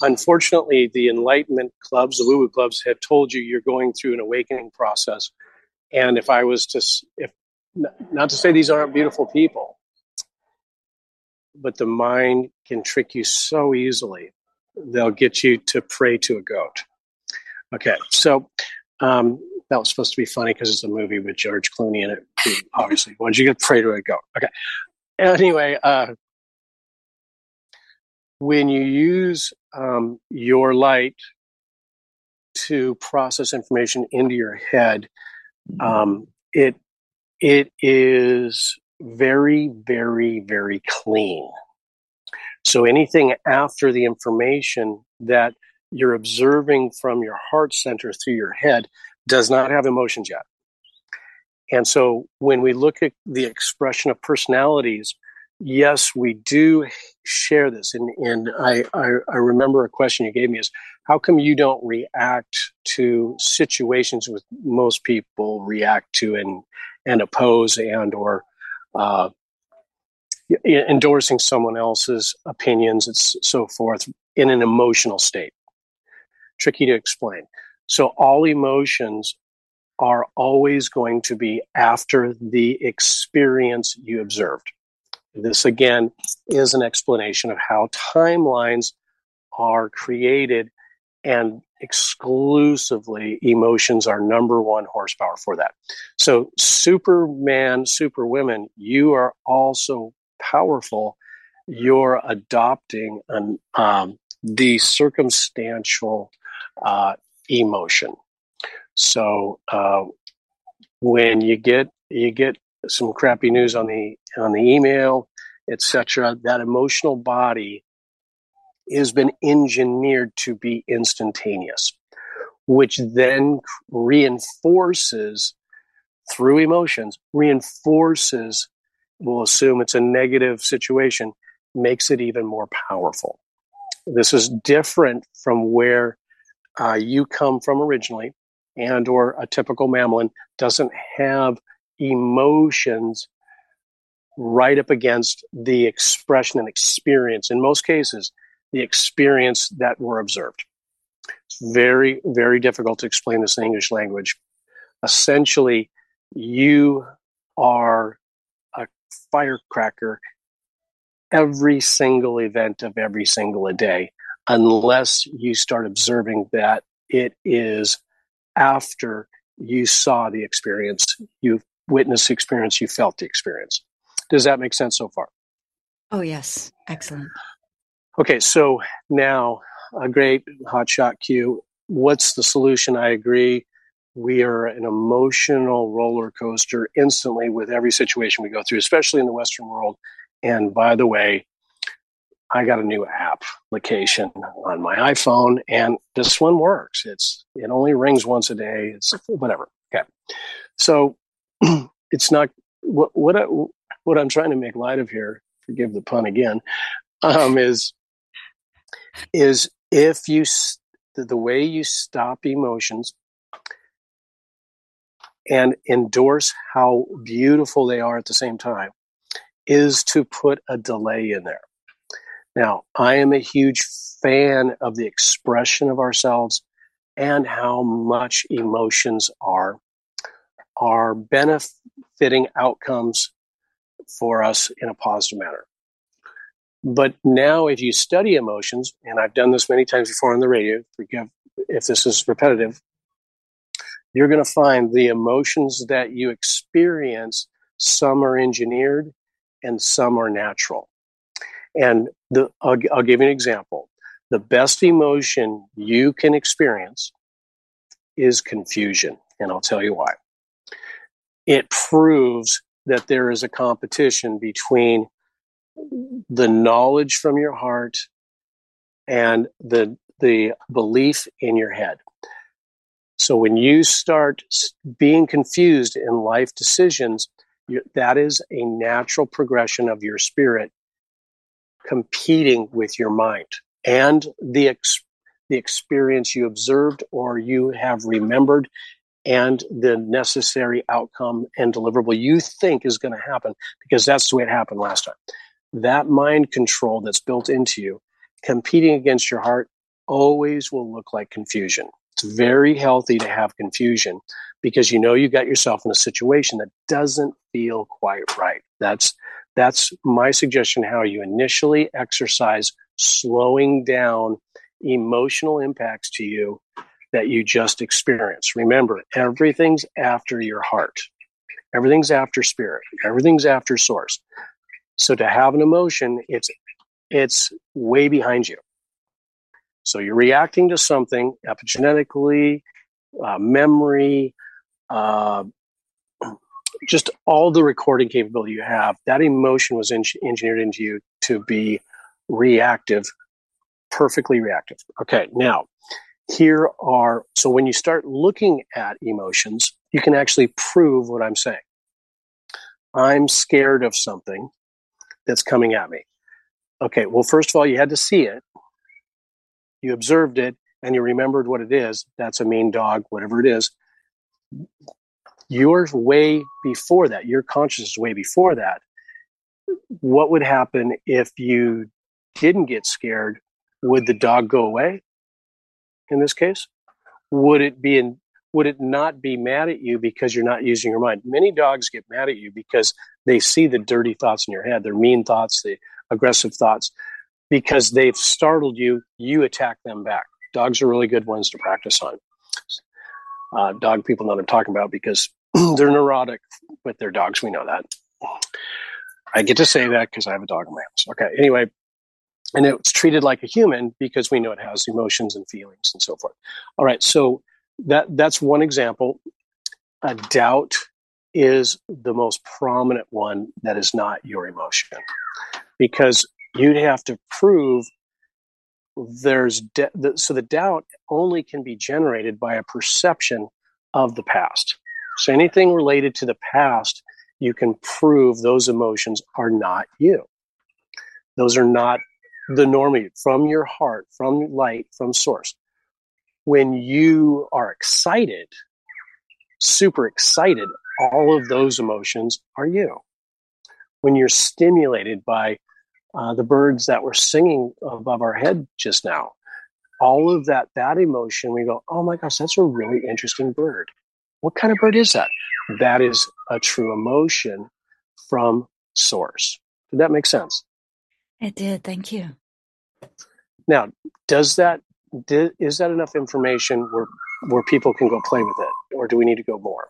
Unfortunately, the enlightenment clubs, the woo woo clubs, have told you you're going through an awakening process. And if I was to, if not to say these aren't beautiful people, but the mind can trick you so easily. They'll get you to pray to a goat. Okay, so um, that was supposed to be funny because it's a movie with George Clooney in it. Obviously, once you get pray to a goat. Okay. Anyway, uh, when you use um, your light to process information into your head, um, it it is very, very, very clean. So anything after the information that you're observing from your heart center through your head does not have emotions yet. And so when we look at the expression of personalities, yes, we do share this. And, and I, I, I remember a question you gave me is how come you don't react to situations with most people react to and, and oppose and or uh, endorsing someone else's opinions and so forth in an emotional state. Tricky to explain. So, all emotions are always going to be after the experience you observed. This, again, is an explanation of how timelines are created, and exclusively emotions are number one horsepower for that. So, Superman, Superwomen, you are also powerful. You're adopting an, um, the circumstantial uh, emotion. So, uh, when you get you get some crappy news on the on the email, etc., that emotional body has been engineered to be instantaneous, which then reinforces through emotions, reinforces, we'll assume it's a negative situation, makes it even more powerful. This is different from where uh, you come from originally, and or a typical mammalian doesn't have emotions right up against the expression and experience. In most cases, the experience that were observed. It's very, very difficult to explain this in English language. Essentially, you are a firecracker every single event of every single day, unless you start observing that it is after you saw the experience, you witnessed the experience, you felt the experience. Does that make sense so far? Oh, yes. Excellent. Okay, so now a great hotshot Q. What's the solution? I agree. We are an emotional roller coaster instantly with every situation we go through, especially in the Western world. And by the way, I got a new application on my iPhone, and this one works. It's it only rings once a day. It's whatever. Okay, so it's not what what I, what I'm trying to make light of here. Forgive the pun again. Um, is is if you the way you stop emotions and endorse how beautiful they are at the same time is to put a delay in there. Now, I am a huge fan of the expression of ourselves and how much emotions are are benefiting outcomes for us in a positive manner. But now, if you study emotions, and I've done this many times before on the radio, forgive if this is repetitive, you're going to find the emotions that you experience, some are engineered and some are natural. And the, I'll, I'll give you an example. The best emotion you can experience is confusion, and I'll tell you why. It proves that there is a competition between the knowledge from your heart and the the belief in your head. So when you start being confused in life decisions, that is a natural progression of your spirit competing with your mind and the ex- the experience you observed or you have remembered and the necessary outcome and deliverable you think is going to happen because that's the way it happened last time. That mind control that's built into you, competing against your heart, always will look like confusion. It's very healthy to have confusion because you know you got yourself in a situation that doesn't feel quite right. That's that's my suggestion how you initially exercise slowing down emotional impacts to you that you just experienced. Remember, everything's after your heart. Everything's after spirit. Everything's after source. So to have an emotion, it's it's way behind you. So you're reacting to something epigenetically, uh, memory, uh, just all the recording capability you have. That emotion was in- engineered into you to be reactive, perfectly reactive. Okay, now here are so when you start looking at emotions, you can actually prove what I'm saying. I'm scared of something that's coming at me. Okay, well, first of all, you had to see it, you observed it, and you remembered what it is. That's a mean dog, whatever it is. You're way before that. Your consciousness is way before that. What would happen if you didn't get scared? Would the dog go away? In this case? Would it be in, would it not be mad at you because you're not using your mind? Many dogs get mad at you because they see the dirty thoughts in your head, their mean thoughts, the aggressive thoughts, because they've startled you. You attack them back. Dogs are really good ones to practice on. Uh, dog people know what I'm talking about because they're neurotic with their dogs. We know that. I get to say that because I have a dog in my house. Okay. Anyway, and it's treated like a human because we know it has emotions and feelings and so forth. All right, so that that's one example. A doubt is the most prominent one that is not your emotion because you'd have to prove there's de- the, so the doubt only can be generated by a perception of the past. So anything related to the past, you can prove those emotions are not you. Those are not the normie from your heart, from light, from source. When you are excited, super excited, all of those emotions are you. When you're stimulated by uh, the birds that were singing above our head just now, all of that, that emotion, we go, oh my gosh, that's a really interesting bird. What kind of bird is that? That is a true emotion from source. Did that make sense? It did. Thank you. Now, does that is that enough information where where people can go play with it, or do we need to go more?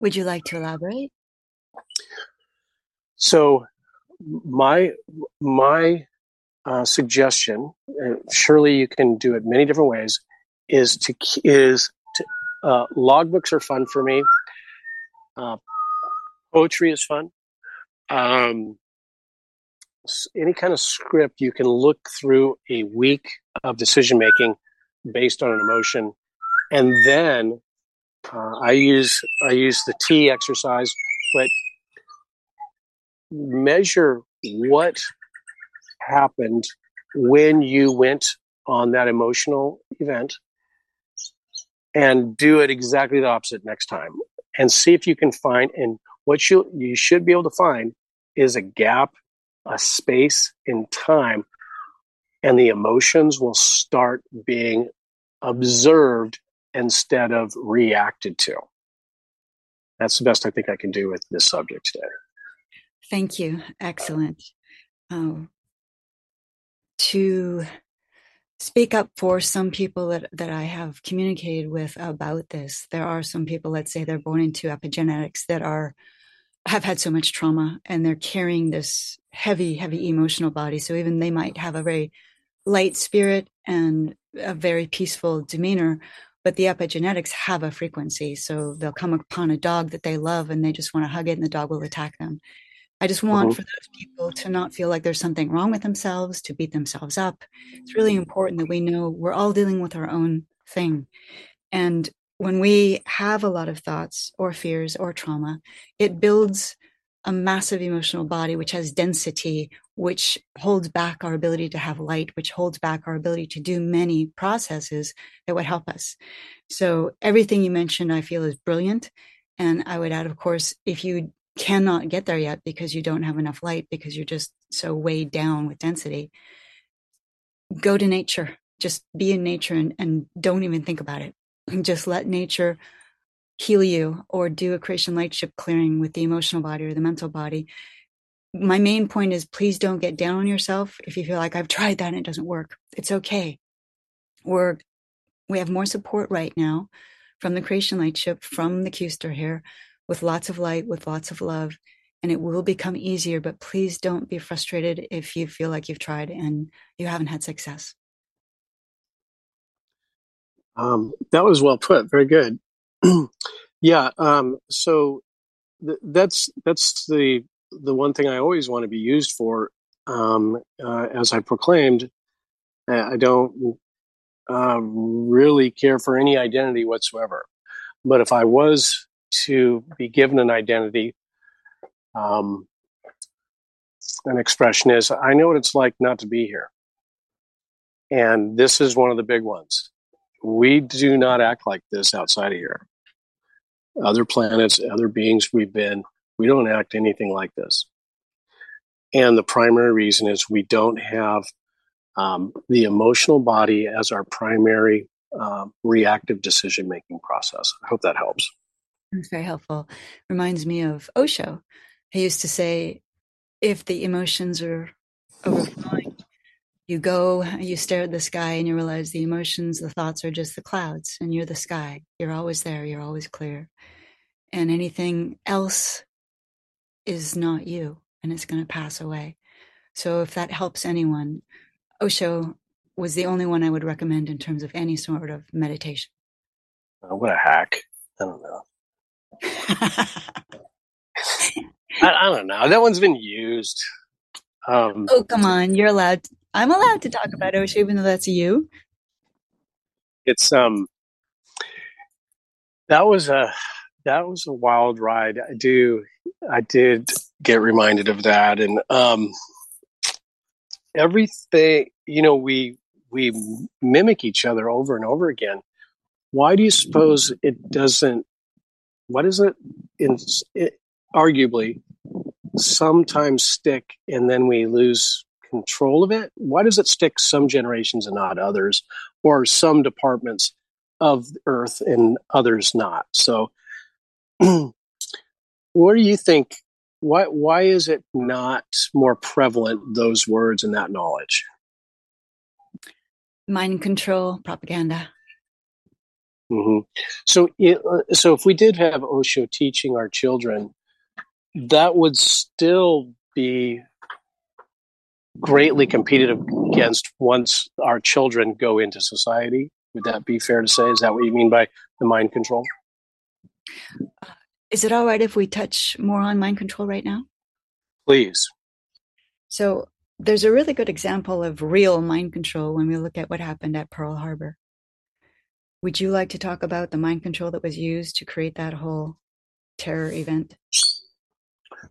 Would you like to elaborate? So, my my uh, suggestion, uh, surely you can do it many different ways, is to is to, uh, logbooks are fun for me. Uh, poetry is fun. Um, any kind of script you can look through a week of decision making based on an emotion. And then uh, i use i use the t exercise but measure what happened when you went on that emotional event and do it exactly the opposite next time and see if you can find and what you you should be able to find is a gap a space in time and the emotions will start being observed instead of reacted to. That's the best I think I can do with this subject today. Thank you. Excellent. Um, to speak up for some people that, that I have communicated with about this, there are some people, let's say they're born into epigenetics that are have had so much trauma and they're carrying this heavy, heavy emotional body. So even they might have a very light spirit and a very peaceful demeanor, but the epigenetics have a frequency. So they'll come upon a dog that they love and they just want to hug it and the dog will attack them. I just want mm-hmm. for those people to not feel like there's something wrong with themselves, to beat themselves up. It's really important that we know we're all dealing with our own thing. And when we have a lot of thoughts or fears or trauma, it builds a massive emotional body which has density, which holds back our ability to have light, which holds back our ability to do many processes that would help us. So, everything you mentioned, I feel is brilliant. And I would add, of course, if you cannot get there yet because you don't have enough light, because you're just so weighed down with density, go to nature. Just be in nature and, and don't even think about it and just let nature heal you or do a creation lightship clearing with the emotional body or the mental body. My main point is please don't get down on yourself if you feel like I've tried that and it doesn't work. It's okay. We're we have more support right now from the creation lightship, from the Q-star here, with lots of light, with lots of love, and it will become easier. But please don't be frustrated if you feel like you've tried and you haven't had success. Um, that was well put. Very good. yeah. Um, so th- that's that's the the one thing I always want to be used for. Um, uh, as I proclaimed, I don't uh, really care for any identity whatsoever. But if I was to be given an identity, um, an expression is, I know what it's like not to be here. And this is one of the big ones we do not act like this outside of here. Other planets, other beings we've been, we don't act anything like this. And the primary reason is we don't have um, the emotional body as our primary uh, reactive decision making process. I hope that helps. It's very helpful. Reminds me of Osho. He used to say, if the emotions are overflowing, you go, you stare at the sky, and you realize the emotions, the thoughts are just the clouds, and you're the sky. You're always there, you're always clear. And anything else is not you, and it's going to pass away. So, if that helps anyone, Osho was the only one I would recommend in terms of any sort of meditation. Oh, what a hack. I don't know. I, I, don't know. That one's been used. Um, oh, come on. You're allowed. I'm allowed to talk about Osho, even though that's you. It's um, that was a that was a wild ride. I do, I did get reminded of that, and um, everything. You know, we we mimic each other over and over again. Why do you suppose it doesn't? What is it? In it, arguably, sometimes stick, and then we lose control of it? Why does it stick some generations and not others, or some departments of Earth and others not? So, what do you think? Why why is it not more prevalent those words and that knowledge? Mind control, propaganda. Mm-hmm. So, it, so if we did have Osho teaching our children, that would still be greatly competed against once our children go into society. Would that be fair to say? Is that what you mean by the mind control? Is it all right if we touch more on mind control right now? Please. So, there's a really good example of real mind control when we look at what happened at Pearl Harbor. Would you like to talk about the mind control that was used to create that whole terror event?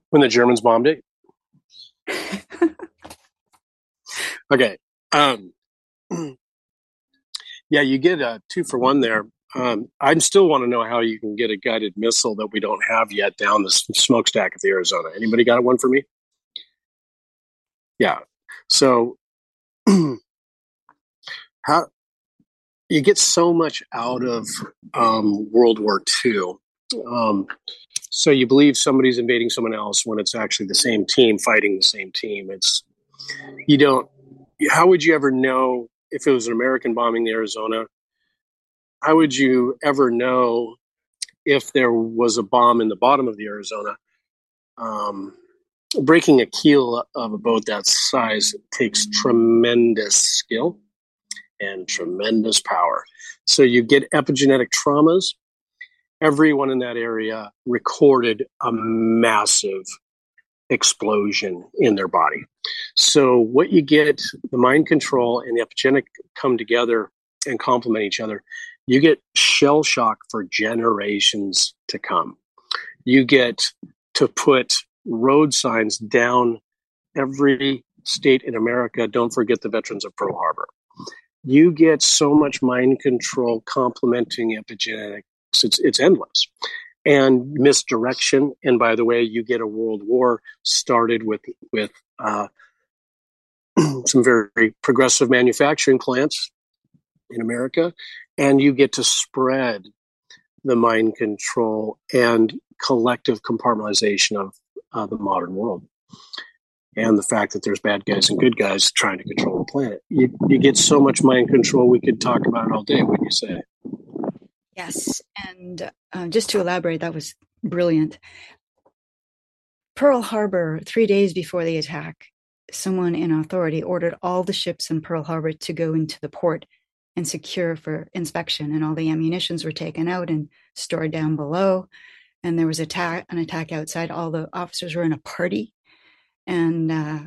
When the Germans bombed it? Okay. Um, yeah, you get a two for one there. Um, I still want to know how you can get a guided missile that we don't have yet down the smokestack of the Arizona. Anybody got one for me? Yeah. So, how you get so much out of um, World War II. Um, so you believe somebody's invading someone else when it's actually the same team fighting the same team. It's you don't how would you ever know if it was an American bombing the Arizona? How would you ever know if there was a bomb in the bottom of the Arizona? Um, breaking a keel of a boat that size takes tremendous skill and tremendous power. So you get epigenetic traumas. Everyone in that area recorded a massive explosion in their body. So what you get, the mind control and the epigenetic come together and complement each other. You get shell shock for generations to come. You get to put road signs down every state in America. Don't forget the veterans of Pearl Harbor. You get so much mind control complementing epigenetics. It's, it's endless and misdirection. And by the way, you get a world war started with with uh, some very progressive manufacturing plants in America, and you get to spread the mind control and collective compartmentalization of uh, the modern world. And the fact that there's bad guys and good guys trying to control the planet. You, you get so much mind control, we could talk about it all day, wouldn't you say? Yes. And uh, just to elaborate, that was brilliant. Pearl Harbor, three days before the attack, someone in authority ordered all the ships in Pearl Harbor to go into the port and secure for inspection. And all the ammunitions were taken out and stored down below. And there was attack, an attack outside. All the officers were in a party. And uh,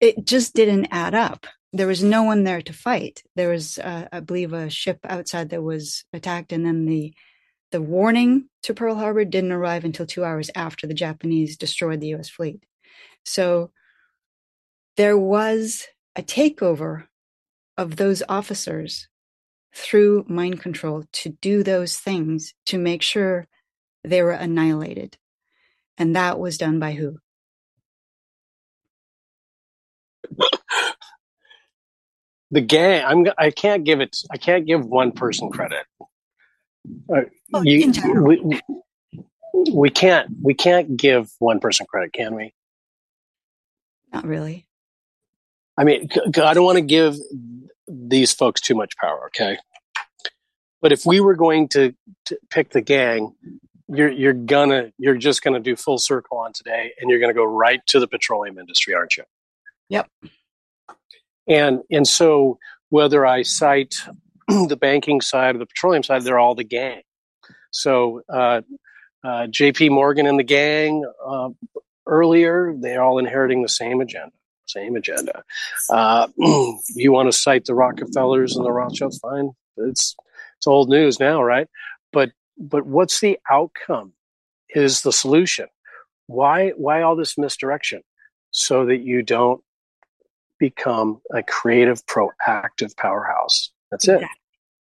it just didn't add up there was no one there to fight. There was, uh, I believe, a ship outside that was attacked, and then the the warning to Pearl Harbor didn't arrive until two hours after the Japanese destroyed the U.S. fleet. So there was a takeover of those officers through mind control to do those things to make sure they were annihilated. And that was done by who? The gang i'm i can't give it i can't give one person credit. Uh, oh, you, we, we can't we can't give one person credit can we? Not really. I mean i don't want to give these folks too much power okay? But if we were going to, to pick the gang you're you're gonna you're just gonna do full circle on today and you're gonna go right to the petroleum industry aren't you? Yep and and so whether I cite the banking side or the petroleum side, they're all the gang. So uh, uh, J.P. Morgan and the gang uh, earlier, they're all inheriting the same agenda. Same agenda. Uh, you want to cite the Rockefellers and the Rothschilds? Fine, it's it's old news now, right? But but what's the outcome? Is the solution? Why why all this misdirection? So that you don't become a creative, proactive powerhouse. That's it.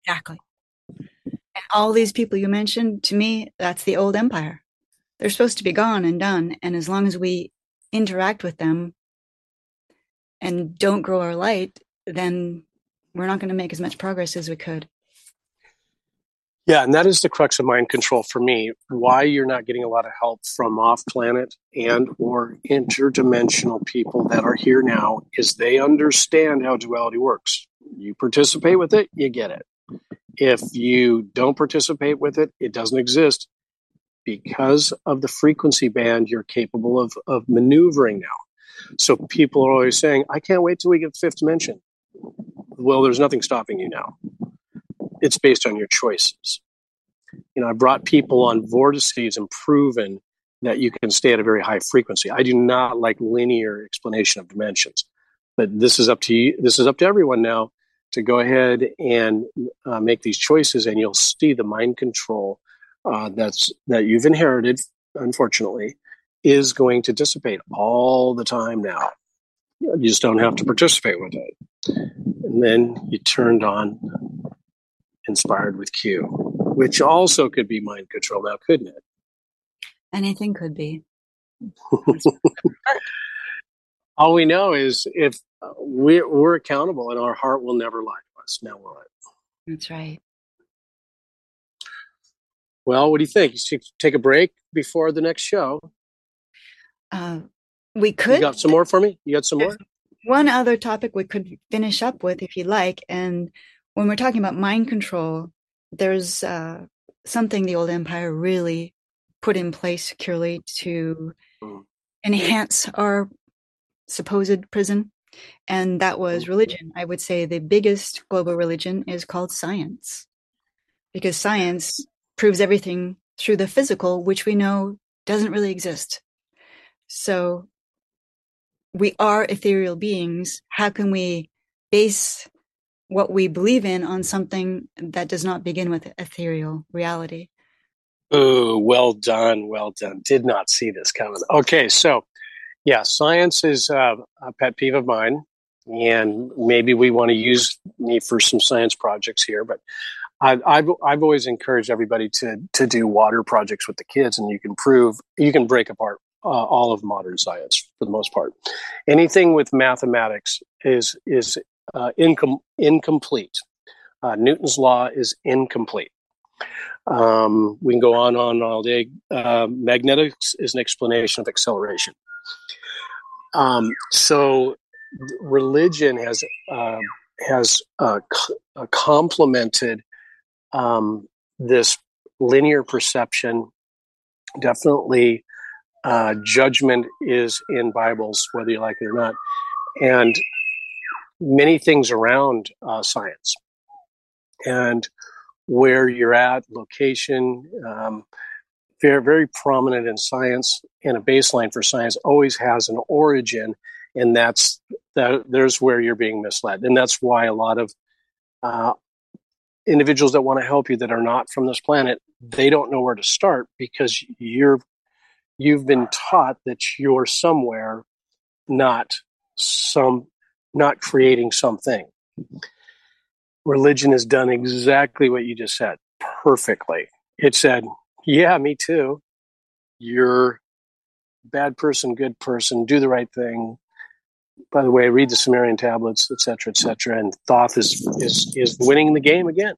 Exactly. And all these people you mentioned, to me, that's the old empire. They're supposed to be gone and done. And as long as we interact with them and don't grow our light, then we're not going to make as much progress as we could. Yeah, and that is the crux of mind control for me. Why you're not getting a lot of help from off planet and or interdimensional people that are here now is they understand how duality works. You participate with it, you get it. If you don't participate with it, it doesn't exist. Because of the frequency band, you're capable of, of maneuvering now. So people are always saying, I can't wait till we get fifth dimension. Well, there's nothing stopping you now it's based on your choices. You know, I brought people on vortices and proven that you can stay at a very high frequency. I do not like linear explanation of dimensions, but this is up to you. This is up to everyone now to go ahead and uh, make these choices, and you'll see the mind control uh, that's that you've inherited. Unfortunately, is going to dissipate all the time now. You just don't have to participate with it. And then you turned on inspired with Q, which also could be mind control now, couldn't it? Anything could be. All we know is if we're, we're accountable and our heart will never lie to us. Now will it? That's right. Well, what do you think? You should take a break before the next show. Uh, we could. You got some more for me? You got some more? One other topic we could finish up with, if you like, and when we're talking about mind control, there's uh, something the old empire really put in place securely to mm. enhance our supposed prison, and that was mm. religion. I would say the biggest global religion is called science, because science proves everything through the physical, which we know doesn't really exist. So we are ethereal beings. How can we base what we believe in on something that does not begin with ethereal reality. Oh, well done, well done. Did not see this coming. Okay, so yeah, science is uh, a pet peeve of mine, and maybe we want to use me for some science projects here. But I've, I've I've always encouraged everybody to to do water projects with the kids, and you can prove you can break apart uh, all of modern science for the most part. Anything with mathematics is is uh, incom- incomplete. Uh, Newton's law is incomplete. Um, we can go on on all day. Uh, magnetics is an explanation of acceleration. Um, so religion has uh, has uh, uh, complemented um, this linear perception. Definitely, judgment is in Bibles, whether you like it or not, and many things around uh, science. And where you're at, location, um, very, very prominent in science, and a baseline for science always has an origin, and that's that. There's where you're being misled, and that's why a lot of uh, individuals that want to help you that are not from this planet, they don't know where to start because you're you've been taught that you're somewhere, not some, not creating something religion has done exactly what you just said perfectly. It said, Yeah, me too. You're bad person, good person, do the right thing. By the way, read the Sumerian tablets, etc., etc. And Thoth is is is winning the game again.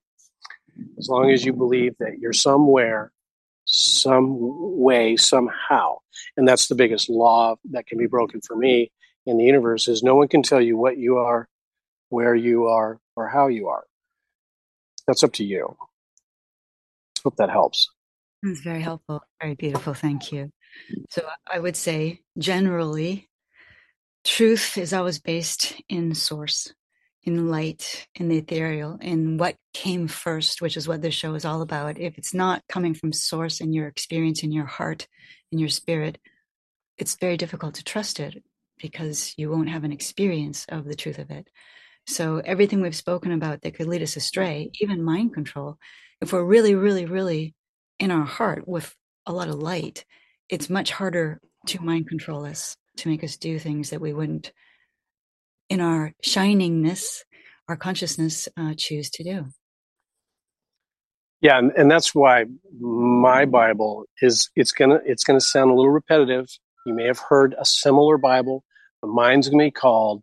As long as you believe that you're somewhere, some way, somehow, and that's the biggest law that can be broken for me in the universe is no one can tell you what you are, where you are, or how you are. That's up to you. Hope that helps. That's very helpful. Very beautiful. Thank you. So I would say generally, truth is always based in source, in light, in the ethereal, in what came first, which is what this show is all about. If it's not coming from source in your experience, in your heart, in your spirit, it's very difficult to trust it because you won't have an experience of the truth of it. So everything we've spoken about that could lead us astray, even mind control, if we're really, really, really in our heart with a lot of light, it's much harder to mind control us, to make us do things that we wouldn't, in our shiningness, our consciousness, uh, choose to do. Yeah, and, and that's why my Bible is it's gonna it's gonna sound a little repetitive. You may have heard a similar Bible, mine's gonna be called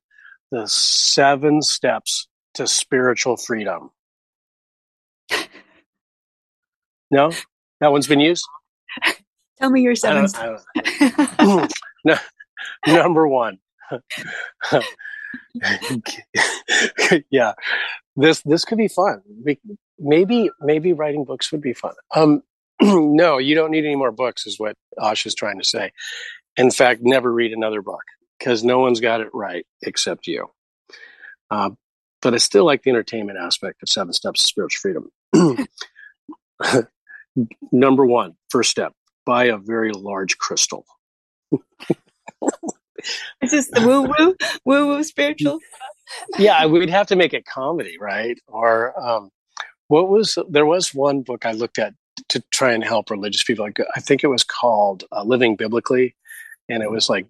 the seven steps to spiritual freedom. No, that one's been used. Tell me your seven. no, number one. yeah, this this could be fun. Maybe maybe writing books would be fun. Um, no, you don't need any more books, is what Ash is trying to say. In fact, never read another book because no one's got it right except you. Uh, but I still like the entertainment aspect of Seven Steps to Spiritual Freedom. Number one, first step, buy a very large crystal. Is this the woo woo woo woo spiritual? yeah, we'd have to make it comedy, right? Or um, what was there was one book I looked at to try and help religious people. I think it was called uh, Living Biblically, and it was like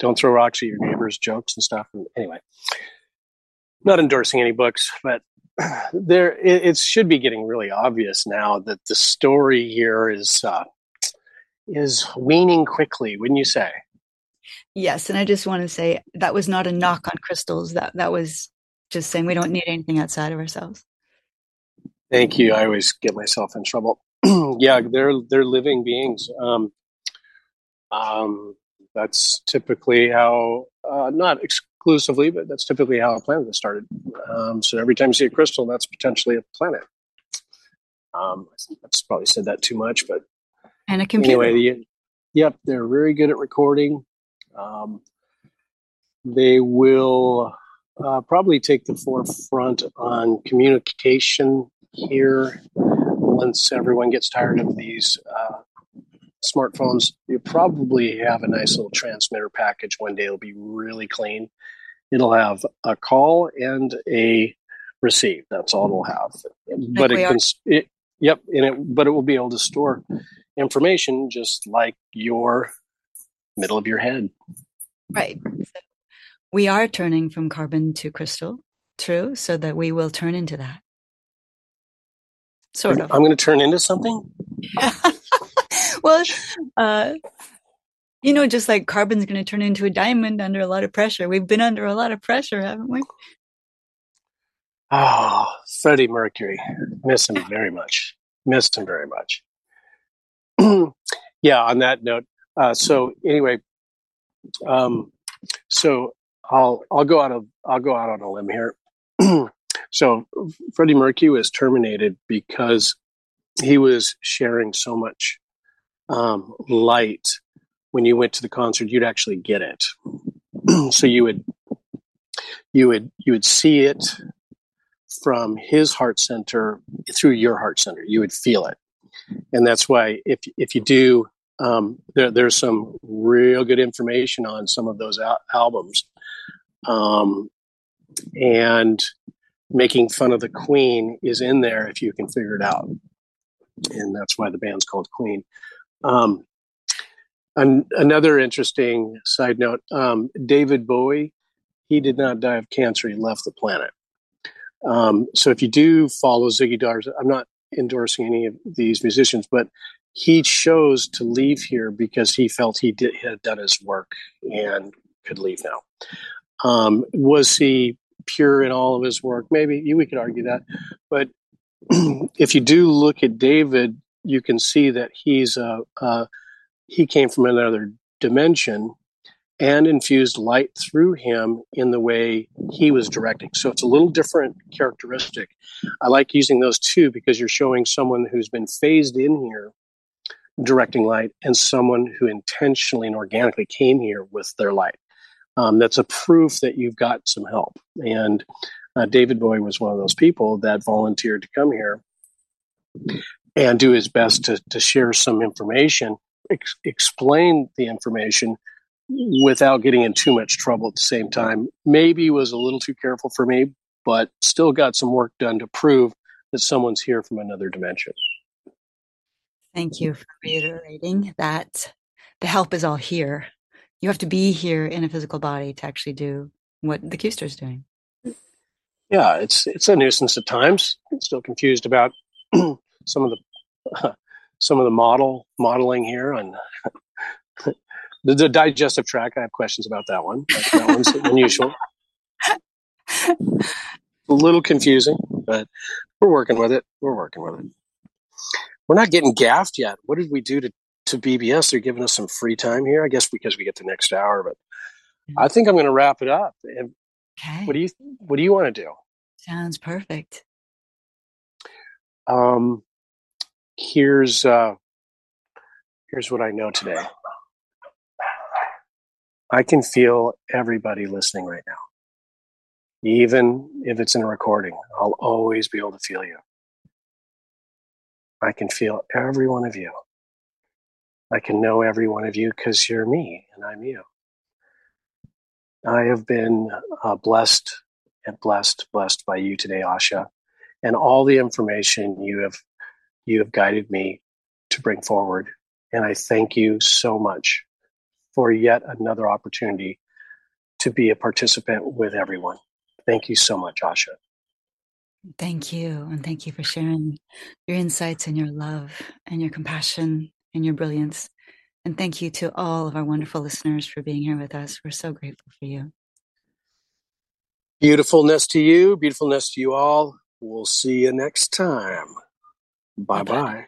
don't throw rocks at your neighbors jokes and stuff. And anyway not endorsing any books but there it, it, should be getting really obvious now that the story here is uh, is weaning quickly wouldn't you say? Yes and i just want to say that was not a knock on crystals. That that was just saying we don't need anything outside of ourselves. Thank you. I always get myself in trouble. Yeah they're they're living beings. Um, um, that's typically how, uh, not exclusively, but that's typically how a planet is started. Um, so every time you see a crystal, that's potentially a planet. Um, I have probably said that too much, but and a computer. Anyway, the, yep, they're very good at recording. Um, they will uh, probably take the forefront on communication here once everyone gets tired of these uh, smartphones, you probably have a nice little transmitter package. One day it'll be really clean. It'll have a call and a receive. That's all it'll have. But it can, it, yep, and it, but it will be able to store information just like your middle of your head. Right. So we are turning from carbon to crystal, true, so that we will turn into that. Sort of. I'm going to turn into something. well, uh, you know, just like carbon's going to turn into a diamond under a lot of pressure. We've been under a lot of pressure, haven't we? Oh, Freddie Mercury. Miss him very much. Missed him very much. yeah, on that note. Uh, so anyway, um, so I'll I'll go out of I'll go out on a limb here. so Freddie Mercury was terminated because he was sharing so much um, light. When you went to the concert, you'd actually get it. so you would you would you would see it from his heart center through your heart center. You would feel it, and that's why if if you do, um, there, there's some real good information on some of those al- albums, um, and making fun of the Queen is in there if you can figure it out, and that's why the band's called Queen. Um, an, another interesting side note: um, David Bowie, he did not die of cancer; he left the planet. Um, so if you do follow Ziggy Stardust, I'm not endorsing any of these musicians, but he chose to leave here because he felt he did, had done his work and could leave now. Um, was he pure in all of his work? Maybe we could argue that, but if you do look at David, you can see that he's a, a he came from another dimension and infused light through him in the way he was directing. So it's a little different characteristic. I like using those two because you're showing someone who's been phased in here directing light and someone who intentionally and organically came here with their light. Um, that's a proof that you've got some help. And uh, David Bowie was one of those people that volunteered to come here and do his best to, to share some information, ex- explain the information without getting in too much trouble at the same time. Maybe was a little too careful for me, but still got some work done to prove that someone's here from another dimension. Thank you for reiterating that the help is all here. You have to be here in a physical body to actually do what the Q-star is doing. Yeah, it's it's a nuisance at times. I'm still confused about some of the some of the model modeling here on the, the, digestive tract. I have questions about that one. That one's unusual. a little confusing, but we're working with it. We're working with it. We're not getting gaffed yet. What did we do to, to BBS? They're giving us some free time here, I guess, because we get the next hour. But I think I'm going to wrap it up. Okay. What do you What do you want to do? Sounds perfect. Um, here's uh, here's what I know today. I can feel everybody listening right now. Even if it's in a recording, I'll always be able to feel you. I can feel every one of you. I can know every one of you because you're me and I'm you. I have been uh, blessed and blessed, blessed by you today, Asha, and all the information you have you have guided me to bring forward. And I thank you so much for yet another opportunity to be a participant with everyone. Thank you so much, Asha. Thank you. And thank you for sharing your insights and your love and your compassion and your brilliance. And thank you to all of our wonderful listeners for being here with us. We're so grateful for you. Beautifulness to you. Beautifulness to you all. We'll see you next time. Bye bye.